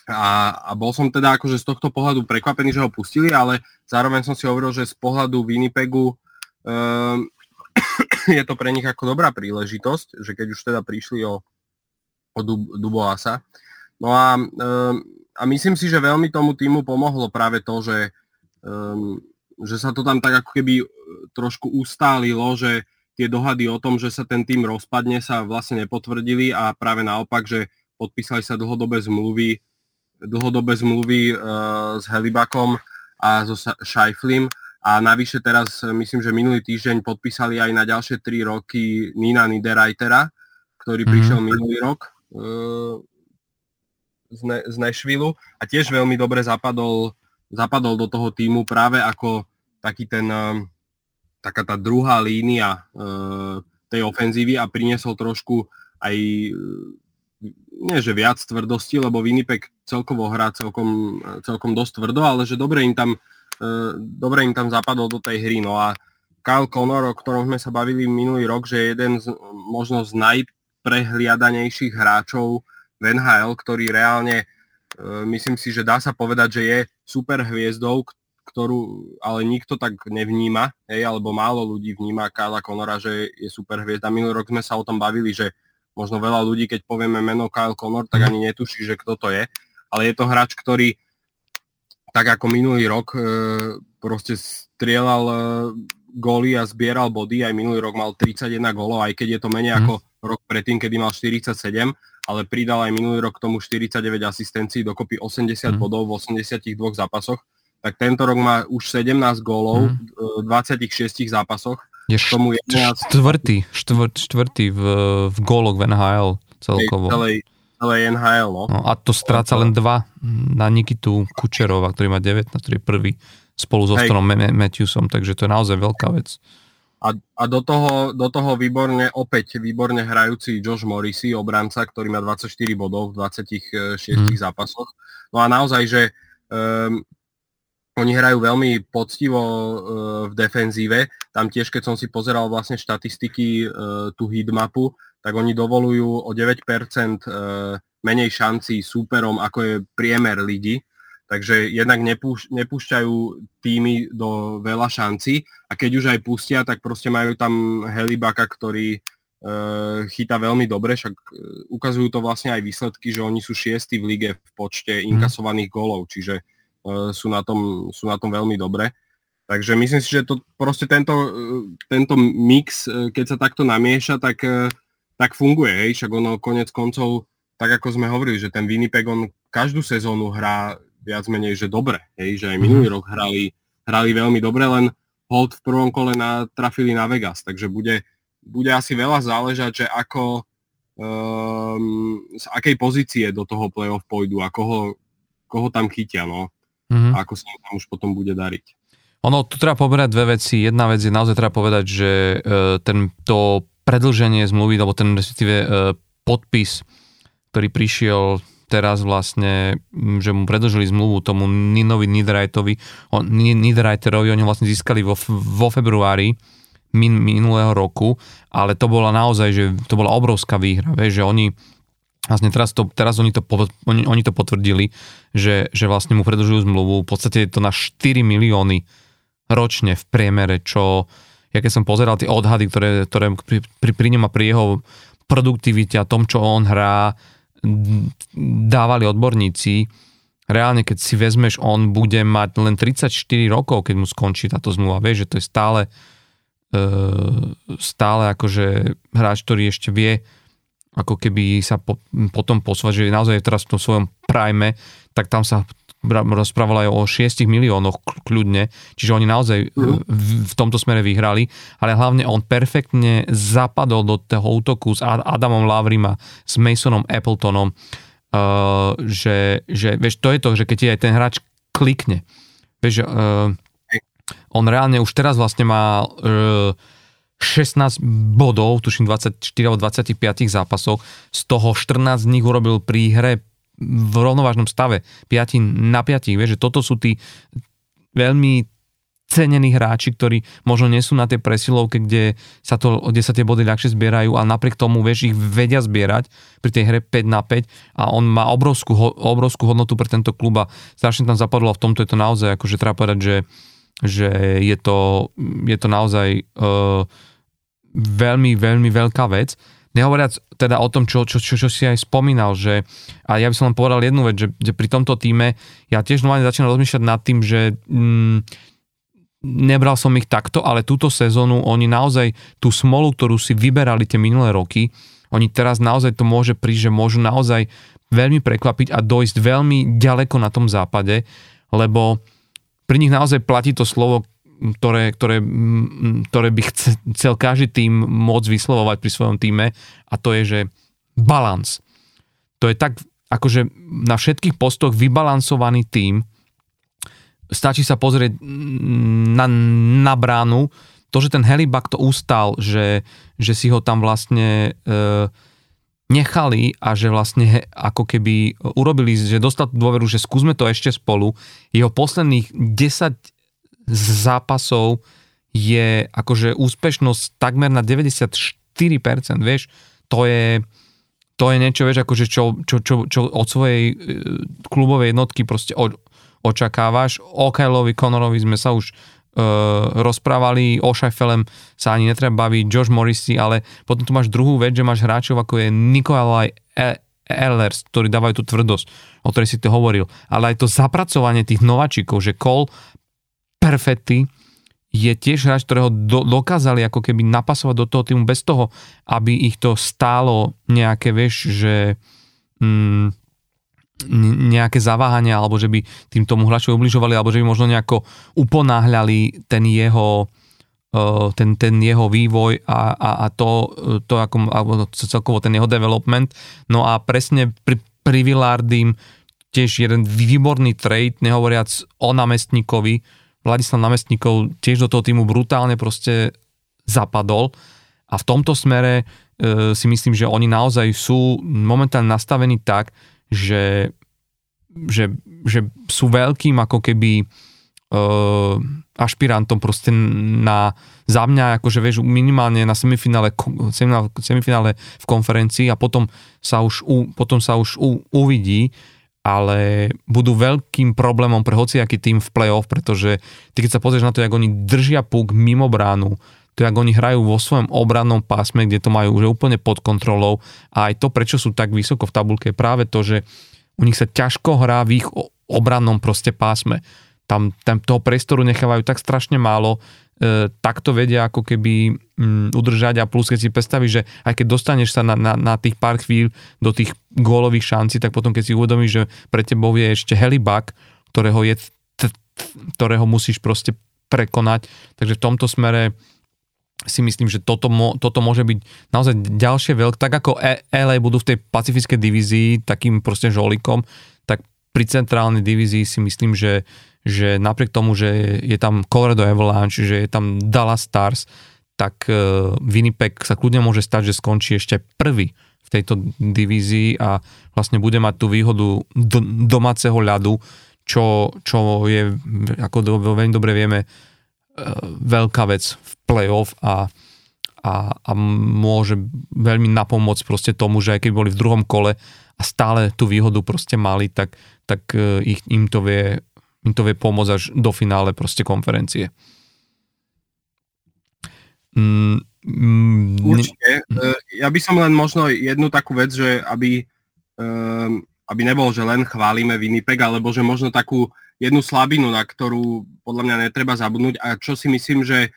a, a bol som teda akože z tohto pohľadu prekvapený, že ho pustili, ale zároveň som si hovoril, že z pohľadu Winnipegu um, je to pre nich ako dobrá príležitosť, že keď už teda prišli o, o Duboasa, No a, ehm, a myslím si, že veľmi tomu týmu pomohlo práve to, že, um, že sa to tam tak ako keby e, trošku ustálilo, že tie dohady o tom, že sa ten tým rozpadne, sa vlastne nepotvrdili a práve naopak, že podpísali sa dlhodobé zmluvy, dlhodobé zmluvy uh, s Helibakom a so Scheiflim a navyše teraz, myslím, že minulý týždeň podpísali aj na ďalšie 3 roky Nina Niederreitera, ktorý mm-hmm. prišiel minulý rok. Uh, z, ne, z Nashville a tiež veľmi dobre zapadol, zapadol do toho týmu práve ako taký ten, eh, taká tá druhá línia uh, tej ofenzívy a priniesol trošku aj eh, nie že viac tvrdosti, lebo Winnipeg celkovo hrá celkom, celkom dosť tvrdo, ale že dobre im tam, dobre im tam zapadol do tej hry. No a Kyle Connor, o ktorom sme sa bavili minulý rok, že je jeden z, možno z najprehliadanejších hráčov v NHL, ktorý reálne, e, myslím si, že dá sa povedať, že je super hviezdou, ktorú ale nikto tak nevníma, hej, alebo málo ľudí vníma Kyla Conora, že je super hviezda. Minulý rok sme sa o tom bavili, že možno veľa ľudí, keď povieme meno Kyle Connor, tak ani netuší, že kto to je. Ale je to hráč, ktorý tak ako minulý rok e, proste strieľal e, góly a zbieral body, aj minulý rok mal 31 gólov, aj keď je to menej mm. ako rok predtým, kedy mal 47, ale pridal aj minulý rok k tomu 49 asistencií, dokopy 80 mm. bodov v 82 zápasoch, tak tento rok má už 17 gólov mm. v 26 zápasoch. Je tomu 11... štvrtý, štvrt, štvrtý v, v góloch v NHL celkovo. Celej, celej NHL, no. no. A to stráca len dva na Nikitu Kučerova, ktorý má 19, ktorý je prvý spolu so Stonom Matthewsom, takže to je naozaj veľká vec. A, a do, toho, do toho výborne, opäť výborne hrajúci Josh Morrissey, obranca, ktorý má 24 bodov v 26 hmm. zápasoch. No a naozaj, že um, oni hrajú veľmi poctivo uh, v defenzíve. Tam tiež, keď som si pozeral vlastne štatistiky, uh, tú hitmapu, tak oni dovolujú o 9% uh, menej šancí súperom, ako je priemer ligy takže jednak nepúš- nepúšťajú týmy do veľa šancí a keď už aj pustia, tak proste majú tam Helibaka, ktorý e, chytá veľmi dobre, však e, ukazujú to vlastne aj výsledky, že oni sú šiesti v lige v počte mhm. inkasovaných gólov, čiže e, sú, na tom, sú na tom veľmi dobre. Takže myslím si, že to, proste tento, e, tento mix, e, keď sa takto namieša, tak, tak funguje. Hej? Však ono konec koncov, tak ako sme hovorili, že ten Winnipeg, on každú sezónu hrá viac menej, že dobre, hej, že aj mhm. minulý rok hrali, hrali veľmi dobre, len hold v prvom kole na, trafili na Vegas, takže bude, bude asi veľa záležať, že ako um, z akej pozície do toho playoff pôjdu a koho, koho tam chytia, no. Mm-hmm. A ako sa tam už potom bude dariť. Ono, tu treba povedať dve veci. Jedna vec je naozaj treba povedať, že e, ten, to predlženie zmluvy, alebo ten respektíve e, podpis, ktorý prišiel teraz vlastne, že mu predlžili zmluvu tomu Ninovi Nidreiterovi, Nidreiterovi, oni vlastne získali vo, vo februári min, minulého roku, ale to bola naozaj, že to bola obrovská výhra, vieš, že oni vlastne teraz, to, teraz oni, to, oni, oni to potvrdili, že, že vlastne mu predlžujú zmluvu, v podstate je to na 4 milióny ročne v priemere, čo ja keď som pozeral tie odhady, ktoré, ktoré pri, pri, pri ňom a pri jeho produktivite a tom, čo on hrá, dávali odborníci, reálne keď si vezmeš, on bude mať len 34 rokov, keď mu skončí táto zmluva. Vieš, že to je stále e, stále akože hráč, ktorý ešte vie ako keby sa po, potom posúvať, že naozaj teraz v tom svojom prime, tak tam sa rozprávalo aj o 6 miliónoch kľudne, čiže oni naozaj mhm. v, v tomto smere vyhrali, ale hlavne on perfektne zapadol do toho útoku s Adamom Lavrima, s Masonom Appletonom, uh, že, že vieš, to je to, že keď ti aj ten hráč klikne, vieš, uh, on reálne už teraz vlastne má uh, 16 bodov, tuším 24 alebo 25 zápasov, z toho 14 z nich urobil pri hre v rovnovážnom stave, 5 na 5, vieš, že toto sú tí veľmi cenení hráči, ktorí možno nie sú na tej presilovke, kde sa, to, kde sa tie body ľahšie zbierajú a napriek tomu, vieš, ich vedia zbierať pri tej hre 5 na 5 a on má obrovskú, obrovskú hodnotu pre tento klub a strašne tam zapadlo a v tomto je to naozaj, akože treba povedať, že, že je, to, je to naozaj uh, veľmi, veľmi veľká vec. Nehovoriac teda o tom, čo, čo, čo, čo si aj spomínal, že a ja by som len povedal jednu vec, že, že pri tomto týme ja tiež normálne začínam rozmýšľať nad tým, že mm, nebral som ich takto, ale túto sezónu oni naozaj tú smolu, ktorú si vyberali tie minulé roky, oni teraz naozaj to môže prísť, že môžu naozaj veľmi prekvapiť a dojsť veľmi ďaleko na tom západe, lebo pri nich naozaj platí to slovo, ktoré, ktoré, ktoré by chcel každý tým môcť vyslovovať pri svojom týme a to je, že balans. To je tak akože na všetkých postoch vybalansovaný tým, stačí sa pozrieť na, na bránu, to, že ten Helibak to ustal, že, že si ho tam vlastne e, nechali a že vlastne ako keby urobili, že dostal dôveru, že skúsme to ešte spolu. Jeho posledných 10 zápasov je akože úspešnosť takmer na 94%, vieš, to je, to je niečo, vieš, akože čo, čo, čo, čo od svojej e, klubovej jednotky proste o, očakávaš. O Kyleovi Conorovi sme sa už uh, rozprávali, o Scheifelem sa ani netreba baviť, Josh Morrissey, ale potom tu máš druhú vec, že máš hráčov ako je Nikolaj e- Ehlers, ktorí dávajú tú tvrdosť, o ktorej si ty hovoril, ale aj to zapracovanie tých nováčikov, že Cole Perfetti je tiež hráč, ktorého do, dokázali ako keby napasovať do toho týmu bez toho, aby ich to stálo nejaké, vieš, že mm, nejaké zaváhania, alebo že by tým tomu hráčovi ubližovali, alebo že by možno nejako uponáhľali ten jeho ten, ten jeho vývoj a, a, a to, to ako, alebo celkovo ten jeho development. No a presne pri, pri Villardim tiež jeden výborný trade, nehovoriac o namestníkovi, Vladislav Namestníkov tiež do toho týmu brutálne proste zapadol. A v tomto smere e, si myslím, že oni naozaj sú momentálne nastavení tak, že, že, že sú veľkým ako keby e, ašpirantom proste na, za mňa, akože vieš, minimálne na semifinále, semifinále v konferencii a potom sa už, u, potom sa už u, uvidí, ale budú veľkým problémom pre hociaký tým v play-off, pretože ty keď sa pozrieš na to, jak oni držia puk mimo bránu, to jak oni hrajú vo svojom obrannom pásme, kde to majú už úplne pod kontrolou a aj to, prečo sú tak vysoko v tabulke, je práve to, že u nich sa ťažko hrá v ich obrannom proste pásme. Tam, tam toho priestoru nechávajú tak strašne málo, takto vedia ako keby mm, udržať a plus keď si predstavíš, že aj keď dostaneš sa na, na, na tých pár chvíľ do tých gólových šancí, tak potom keď si uvedomíš, že pre tebou je ešte helibak, ktorého, je, t, ktorého musíš proste prekonať, takže v tomto smere si myslím, že toto, mo, toto môže byť naozaj ďalšie veľké, tak ako e, LA budú v tej pacifickej divízii takým proste žolikom, tak pri centrálnej divízii si myslím, že že napriek tomu, že je tam Colorado Avalanche, že je tam Dallas Stars, tak e, Winnipeg sa kľudne môže stať, že skončí ešte prvý v tejto divízii a vlastne bude mať tú výhodu domáceho ľadu, čo, čo je, ako do, veľmi dobre vieme, e, veľká vec v playoff a, a, a môže veľmi napomôcť proste tomu, že aj keď boli v druhom kole a stále tú výhodu proste mali, tak, tak e, ich, im to vie im to vie pomôcť až do finále proste konferencie. Mm, mm, Určite. Mm. Ja by som len možno jednu takú vec, že aby, um, aby nebol, že len chválime Winnipeg, alebo že možno takú jednu slabinu, na ktorú podľa mňa netreba zabudnúť a čo si myslím, že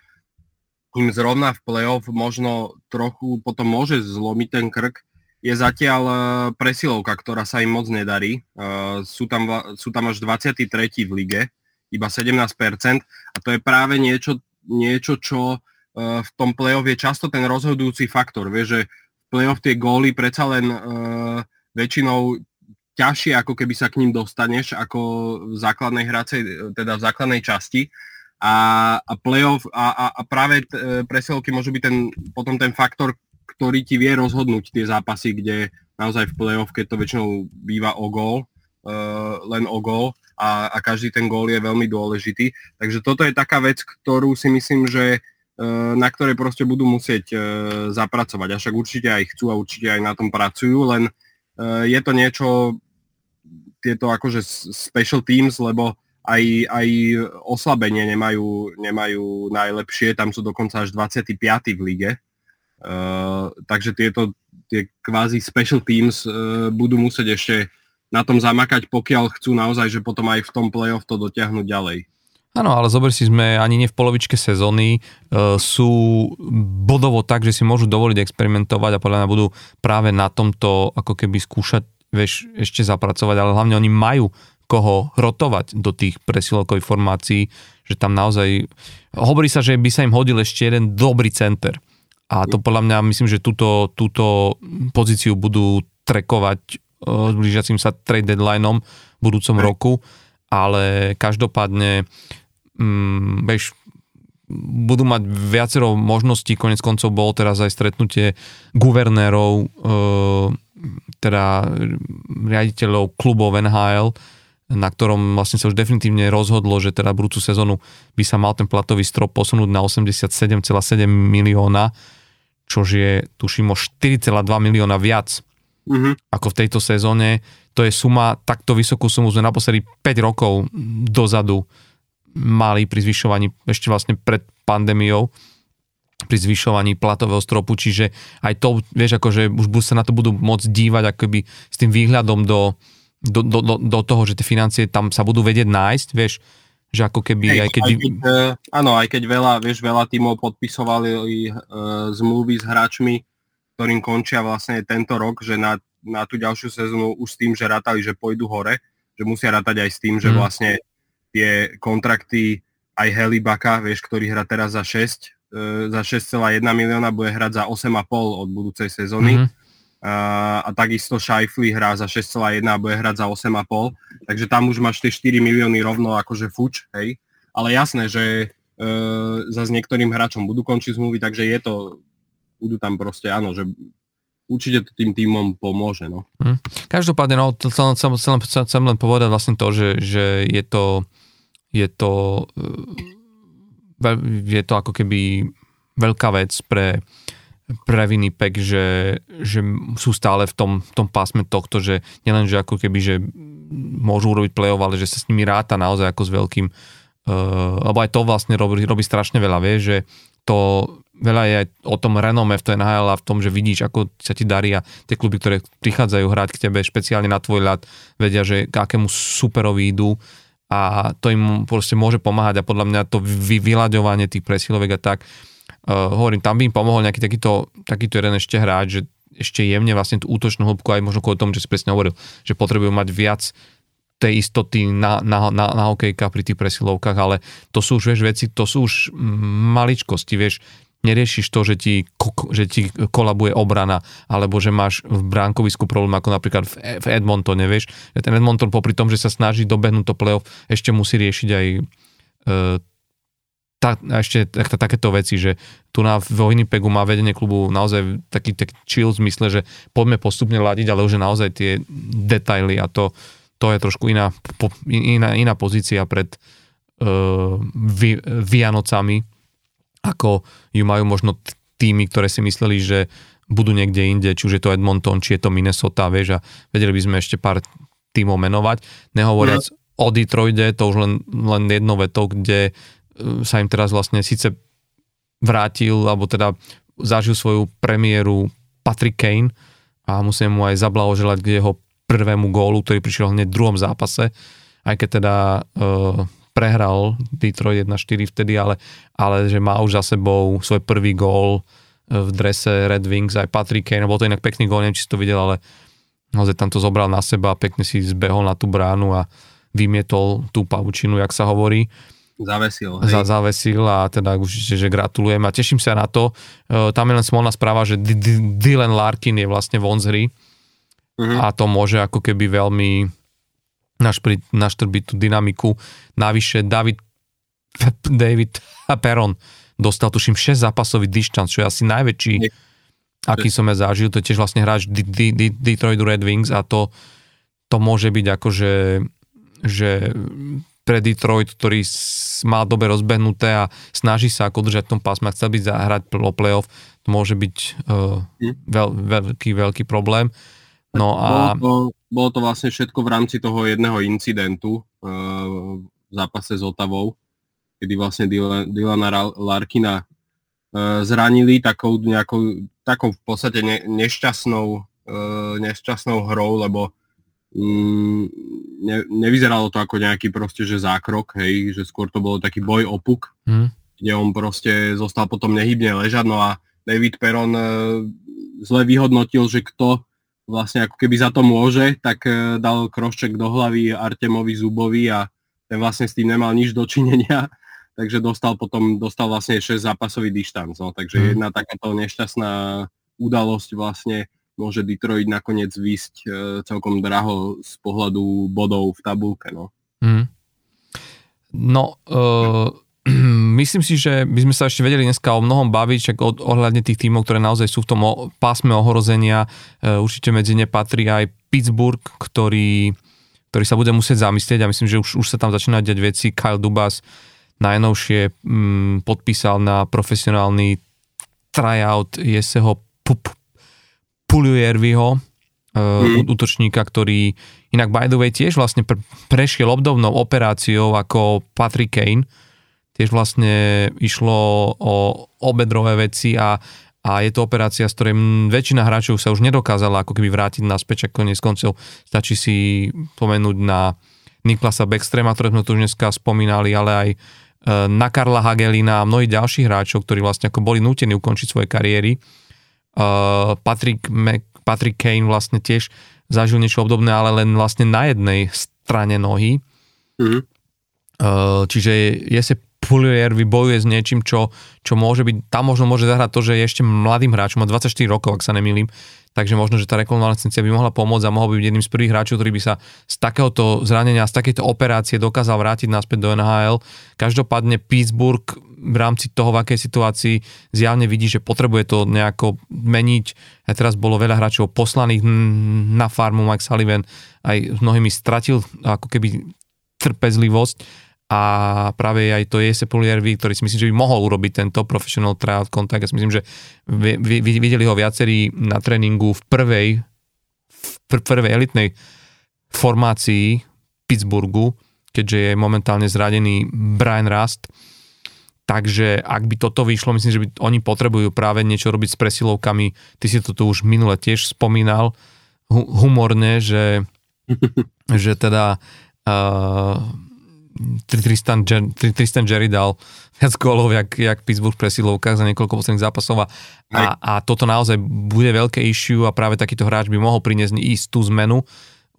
im zrovna v play-off možno trochu potom môže zlomiť ten krk, je zatiaľ e, presilovka, ktorá sa im moc nedarí. E, sú tam, sú tam až 23. v lige, iba 17%. A to je práve niečo, niečo čo e, v tom play-off je často ten rozhodujúci faktor. Vieš, že v play-off tie góly predsa len väčšinou ťažšie, ako keby sa k ním dostaneš, ako v základnej hracej, teda v základnej časti. A, a playoff a, a, a práve presilovky môžu byť ten, potom ten faktor, ktorý ti vie rozhodnúť tie zápasy, kde naozaj v play-off, keď to väčšinou býva o gól, uh, len o gól a, a každý ten gól je veľmi dôležitý. Takže toto je taká vec, ktorú si myslím, že uh, na ktorej proste budú musieť uh, zapracovať. A však určite aj chcú a určite aj na tom pracujú, len uh, je to niečo, tieto akože special teams, lebo aj, aj oslabenie nemajú, nemajú najlepšie, tam sú dokonca až 25. v lige, Uh, takže tieto tie kvázi special teams uh, budú musieť ešte na tom zamakať, pokiaľ chcú naozaj, že potom aj v tom playoff to dotiahnuť ďalej. Áno, ale zober si, sme ani nie v polovičke sezóny, uh, sú bodovo tak, že si môžu dovoliť experimentovať a podľa mňa budú práve na tomto ako keby skúšať vieš, ešte zapracovať, ale hlavne oni majú koho rotovať do tých presilovkových formácií, že tam naozaj, hovorí sa, že by sa im hodil ešte jeden dobrý center a to podľa mňa, myslím, že túto, túto pozíciu budú trekovať uh, s blížiacim sa trade deadlineom v budúcom roku, ale každopádne um, vieš, budú mať viacero možností, konec koncov bolo teraz aj stretnutie guvernérov, uh, teda riaditeľov klubov NHL, na ktorom vlastne sa už definitívne rozhodlo, že teda budúcu sezónu by sa mal ten platový strop posunúť na 87,7 milióna, čož je tuším o 4,2 milióna viac uh-huh. ako v tejto sezóne. To je suma, takto vysokú sumu sme naposledy 5 rokov dozadu mali pri zvyšovaní ešte vlastne pred pandémiou pri zvyšovaní platového stropu, čiže aj to, vieš, akože už sa na to budú môcť dívať akoby s tým výhľadom do, do, do, do, do toho, že tie financie tam sa budú vedieť nájsť, vieš, že ako keby, Hej, aj keď... Aj keď uh, áno, aj keď veľa, vieš, veľa tímov podpisovali uh, zmluvy s hráčmi, ktorým končia vlastne tento rok, že na, na tú ďalšiu sezónu už s tým, že rátali, že pôjdu hore, že musia rátať aj s tým, že mm. vlastne tie kontrakty aj Helibaka, vieš, ktorý hrá teraz za 6, uh, za 6,1 milióna bude hrať za 8,5 od budúcej sezóny. Mm-hmm. A takisto Šajfli hrá za 6,1 a bude hrať za 8,5, takže tam už máš tie 4 milióny rovno akože fuč, hej. Ale jasné, že uh, za s niektorým hráčom budú končiť zmluvy, takže je to, budú tam proste, áno, že určite to tým týmom pomôže, no. Hmm. Každopádne, no, chcem, chcem, chcem, len povedať vlastne to, že, že je to, je to, je to ako keby veľká vec pre, pre Winnipeg, že, že sú stále v tom, tom pásme tohto, že nielen, že ako keby, že môžu urobiť play-off, ale že sa s nimi ráta naozaj ako s veľkým, uh, lebo aj to vlastne robí, robí strašne veľa, vie, že to veľa je aj o tom renome v tej NHL a v tom, že vidíš, ako sa ti darí a tie kluby, ktoré prichádzajú hrať k tebe špeciálne na tvoj ľad, vedia, že k akému superovi idú a to im proste môže pomáhať a podľa mňa to vy, vyľaďovanie tých presilovek a tak, uh, hovorím, tam by im pomohol nejaký takýto, takýto jeden ešte hráč, že ešte jemne vlastne tú útočnú hĺbku aj možno kvôli tomu, že si presne hovoril, že potrebujú mať viac tej istoty na, na, na, na hokejka pri tých presilovkách, ale to sú už vieš, veci, to sú už maličkosti, vieš, neriešiš to, že ti, že ti kolabuje obrana, alebo že máš v bránkovisku problém, ako napríklad v Edmontone, vieš, že ten Edmonton popri tom, že sa snaží dobehnúť to playoff, ešte musí riešiť aj e, tá, ešte tak, takéto veci, že tu na Winnipegu má vedenie klubu naozaj taký, taký chill v zmysle, že poďme postupne ladiť, ale už naozaj tie detaily a to, to je trošku iná, po, iná, iná pozícia pred uh, vi, Vianocami, ako ju majú možno týmy, ktoré si mysleli, že budú niekde inde, či už je to Edmonton, či je to Minnesota, vieš, a vedeli by sme ešte pár týmov menovať. Nehovoriac no. o Detroide, to už len, len jedno veto, kde sa im teraz vlastne síce vrátil, alebo teda zažil svoju premiéru Patrick Kane a musím mu aj zablahoželať k jeho prvému gólu, ktorý prišiel hneď v druhom zápase, aj keď teda uh, prehral Detroit 1-4 vtedy, ale, ale že má už za sebou svoj prvý gól e, v drese Red Wings aj Patrick Kane, bol to inak pekný gól, neviem, či si to videl, ale naozaj tam to zobral na seba, pekne si zbehol na tú bránu a vymietol tú pavučinu, jak sa hovorí. Zavesil. Hej. Za, zavesil a teda už že gratulujem a teším sa na to. E, tam je len smolná správa, že Dylan Larkin je vlastne von z hry uh-huh. a to môže ako keby veľmi naštrbiť tú dynamiku. Navyše David, David Peron dostal tuším 6 zápasový dištanc, čo je asi najväčší, Je. aký som ja zažil. To je tiež vlastne hráč D- D- D- Detroit Red Wings a to, to môže byť akože že pre Detroit, ktorý má dobe rozbehnuté a snaží sa ako držať v tom pásme, chcel byť zahrať o playoff, to môže byť uh, veľ, veľký, veľký problém. No a... Bolo to, bolo to vlastne všetko v rámci toho jedného incidentu uh, v zápase s Otavou, kedy vlastne Dylana Larkina uh, zranili takou nejakou, takou v podstate ne, nešťastnou, uh, nešťastnou hrou, lebo mm, ne, nevyzeralo to ako nejaký proste, že zákrok, hej, že skôr to bolo taký boj o puk, hmm. kde on proste zostal potom nehybne ležať, no a David Peron e, zle vyhodnotil, že kto vlastne ako keby za to môže, tak e, dal krošček do hlavy Artemovi Zubovi a ten vlastne s tým nemal nič dočinenia, takže dostal potom, dostal vlastne 6 zápasový dištanc, no, takže hmm. jedna takáto nešťastná udalosť vlastne môže Detroit nakoniec výsť e, celkom draho z pohľadu bodov v tabulke. No, mm. no e, myslím si, že by sme sa ešte vedeli dneska o mnohom baviť, čak od, ohľadne tých tímov, ktoré naozaj sú v tom o, pásme ohrozenia. E, určite medzi ne patrí aj Pittsburgh, ktorý, ktorý sa bude musieť zamyslieť a myslím, že už, už sa tam začínajú deť veci. Kyle Dubas najnovšie mm, podpísal na profesionálny tryout Jeseho pup, Puljuerviho, mm. útočníka, ktorý inak by the way tiež vlastne pre, prešiel obdobnou operáciou ako Patrick Kane. Tiež vlastne išlo o obedrové veci a, a je to operácia, z ktorej väčšina hráčov sa už nedokázala ako keby vrátiť naspäť, ako konec koncov stačí si pomenúť na, Niklasa Backstrema, ktoré sme tu už dneska spomínali, ale aj e, na Karla Hagelina a mnohých ďalších hráčov, ktorí vlastne ako boli nútení ukončiť svoje kariéry. Patrick, Mac, Patrick Kane vlastne tiež zažil niečo obdobné, ale len vlastne na jednej strane nohy. Mm-hmm. Čiže je sa Pulier vybojuje s niečím, čo, čo môže byť, tam možno môže zahrať to, že je ešte mladým hráčom, má 24 rokov, ak sa nemýlim, takže možno, že tá rekonvalescencia by mohla pomôcť a mohol by byť jedným z prvých hráčov, ktorý by sa z takéhoto zranenia, z takéto operácie dokázal vrátiť naspäť do NHL. Každopádne Pittsburgh v rámci toho, v akej situácii zjavne vidí, že potrebuje to nejako meniť. A teraz bolo veľa hráčov poslaných na farmu, Mike Sullivan aj mnohými stratil ako keby trpezlivosť a práve aj to je Sepuliervi, ktorý si myslím, že by mohol urobiť tento professional tryout contact. Ja si myslím, že videli ho viacerí na tréningu v prvej, v prvej elitnej formácii Pittsburghu, keďže je momentálne zradený Brian Rust. Takže ak by toto vyšlo, myslím, že by oni potrebujú práve niečo robiť s presilovkami. Ty si to tu už minule tiež spomínal humorne, že, že teda uh, Tristan, Tristan Jerry dal viac gólov, jak, jak Pittsburgh v presilovkách za niekoľko posledných zápasov a, a, a toto naozaj bude veľké issue a práve takýto hráč by mohol priniesť istú zmenu.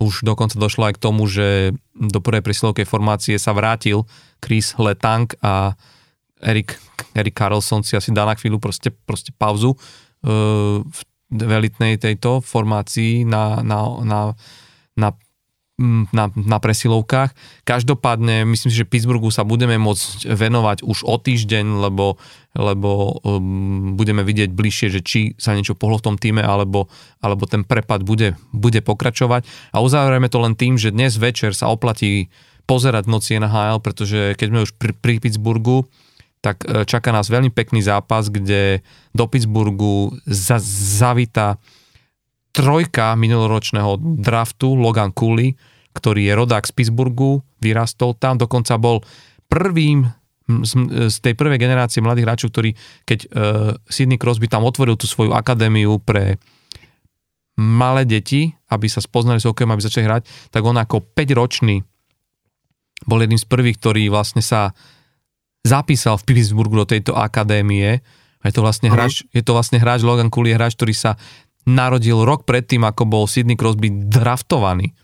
Už dokonca došlo aj k tomu, že do prvej presilovkej formácie sa vrátil Chris Letang a Erik, Erik Carlson si asi dá na chvíľu proste, proste pauzu uh, v velitnej tejto formácii na, na, na, na na, na presilovkách. Každopádne myslím si, že Pittsburghu sa budeme môcť venovať už o týždeň, lebo, lebo um, budeme vidieť bližšie, že či sa niečo pohlo v tom týme, alebo, alebo ten prepad bude, bude pokračovať. A uzavrieme to len tým, že dnes večer sa oplatí pozerať noci NHL, pretože keď sme už pri, pri Pittsburghu, tak e, čaká nás veľmi pekný zápas, kde do Pittsburghu za, zavita trojka minuloročného draftu, Logan Cooley, ktorý je rodák z Pittsburghu, vyrastol tam, dokonca bol prvým z tej prvej generácie mladých hráčov, ktorý, keď uh, Sidney Crosby tam otvoril tú svoju akadémiu pre malé deti, aby sa spoznali s hokejom, aby začali hrať, tak on ako 5-ročný bol jedným z prvých, ktorý vlastne sa zapísal v Pittsburghu do tejto akadémie. A je to vlastne hráč, je to vlastne hráč Logan Cooley, hráč, ktorý sa narodil rok predtým, ako bol Sidney Crosby draftovaný.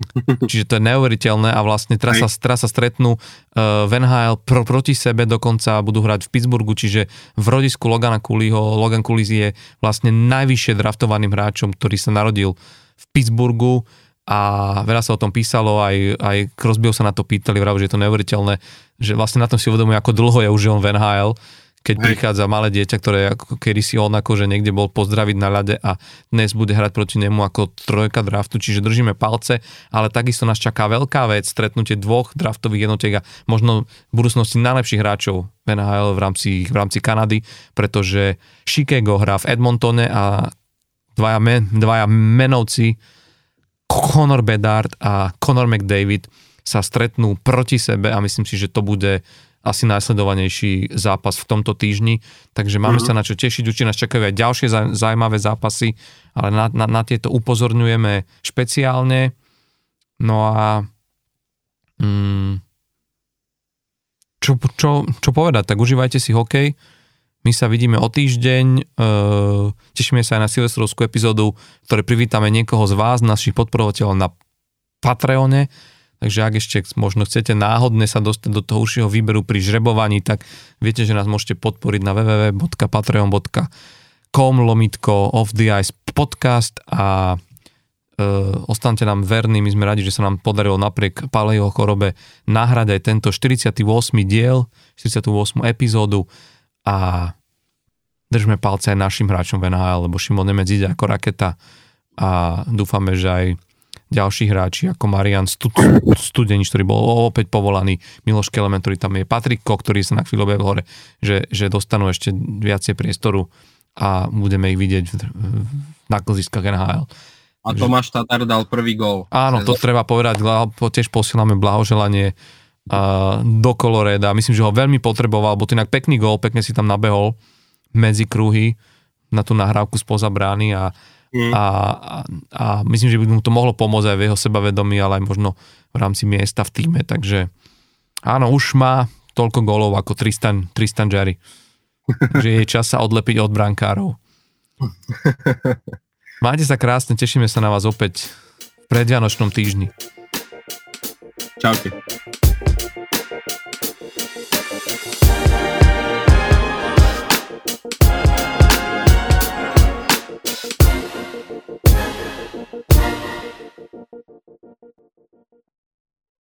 Čiže to je neuveriteľné a vlastne teraz sa, teraz sa stretnú uh, v NHL pro, proti sebe, dokonca budú hrať v Pittsburghu, čiže v rodisku Logana Cooleyho, Logan Cooley je vlastne najvyššie draftovaným hráčom, ktorý sa narodil v Pittsburghu a veľa sa o tom písalo, aj, aj Crosbyho sa na to pýtali, vravo, že je to neuveriteľné, že vlastne na tom si uvedomuje, ako dlho je už on v NHL, keď Hej. prichádza malé dieťa, ktoré ako kedy si on akože niekde bol pozdraviť na ľade a dnes bude hrať proti nemu ako trojka draftu, čiže držíme palce, ale takisto nás čaká veľká vec, stretnutie dvoch draftových jednotiek a možno v budúcnosti najlepších hráčov v NHL v rámci, v rámci Kanady, pretože Chicago hrá v Edmontone a dvaja, men, dvaja menovci Conor Bedard a Conor McDavid sa stretnú proti sebe a myslím si, že to bude asi najsledovanejší zápas v tomto týždni, takže máme mm-hmm. sa na čo tešiť, určite nás čakajú aj ďalšie zaujímavé zápasy, ale na, na, na tieto upozorňujeme špeciálne. No a mm, čo, čo, čo povedať, tak užívajte si hokej, my sa vidíme o týždeň, e, tešíme sa aj na silvestrovskú epizódu, v ktorej privítame niekoho z vás, našich podporovateľov na Patreone, Takže ak ešte možno chcete náhodne sa dostať do toho užšieho výberu pri žrebovaní, tak viete, že nás môžete podporiť na www.patreon.com lomitko off the ice podcast a e, ostaňte nám verní, my sme radi, že sa nám podarilo napriek palejho chorobe nahrať aj tento 48. diel, 48. epizódu a držme palce aj našim hráčom v NHL, lebo Šimon Nemec ide ako raketa a dúfame, že aj ďalší hráči ako Marian Stud, Studenič, ktorý bol opäť povolaný, Miloš Kelemen, ktorý tam je, Patrik Ko, ktorý sa na chvíľu objavil hore, že, že dostanú ešte viacej priestoru a budeme ich vidieť v, na klziskách NHL. A Tomáš Tatar dal prvý gól. Áno, to treba povedať, tiež posielame blahoželanie do Coloreda. Myslím, že ho veľmi potreboval, bo to inak pekný gól, pekne si tam nabehol medzi kruhy na tú nahrávku spoza brány a mm. a, a, myslím, že by mu to mohlo pomôcť aj v jeho sebavedomí, ale aj možno v rámci miesta v týme, takže áno, už má toľko gólov ako Tristan, Tristan Jerry. že je čas sa odlepiť od brankárov. Majte sa krásne, tešíme sa na vás opäť v predvianočnom týždni. Čaute.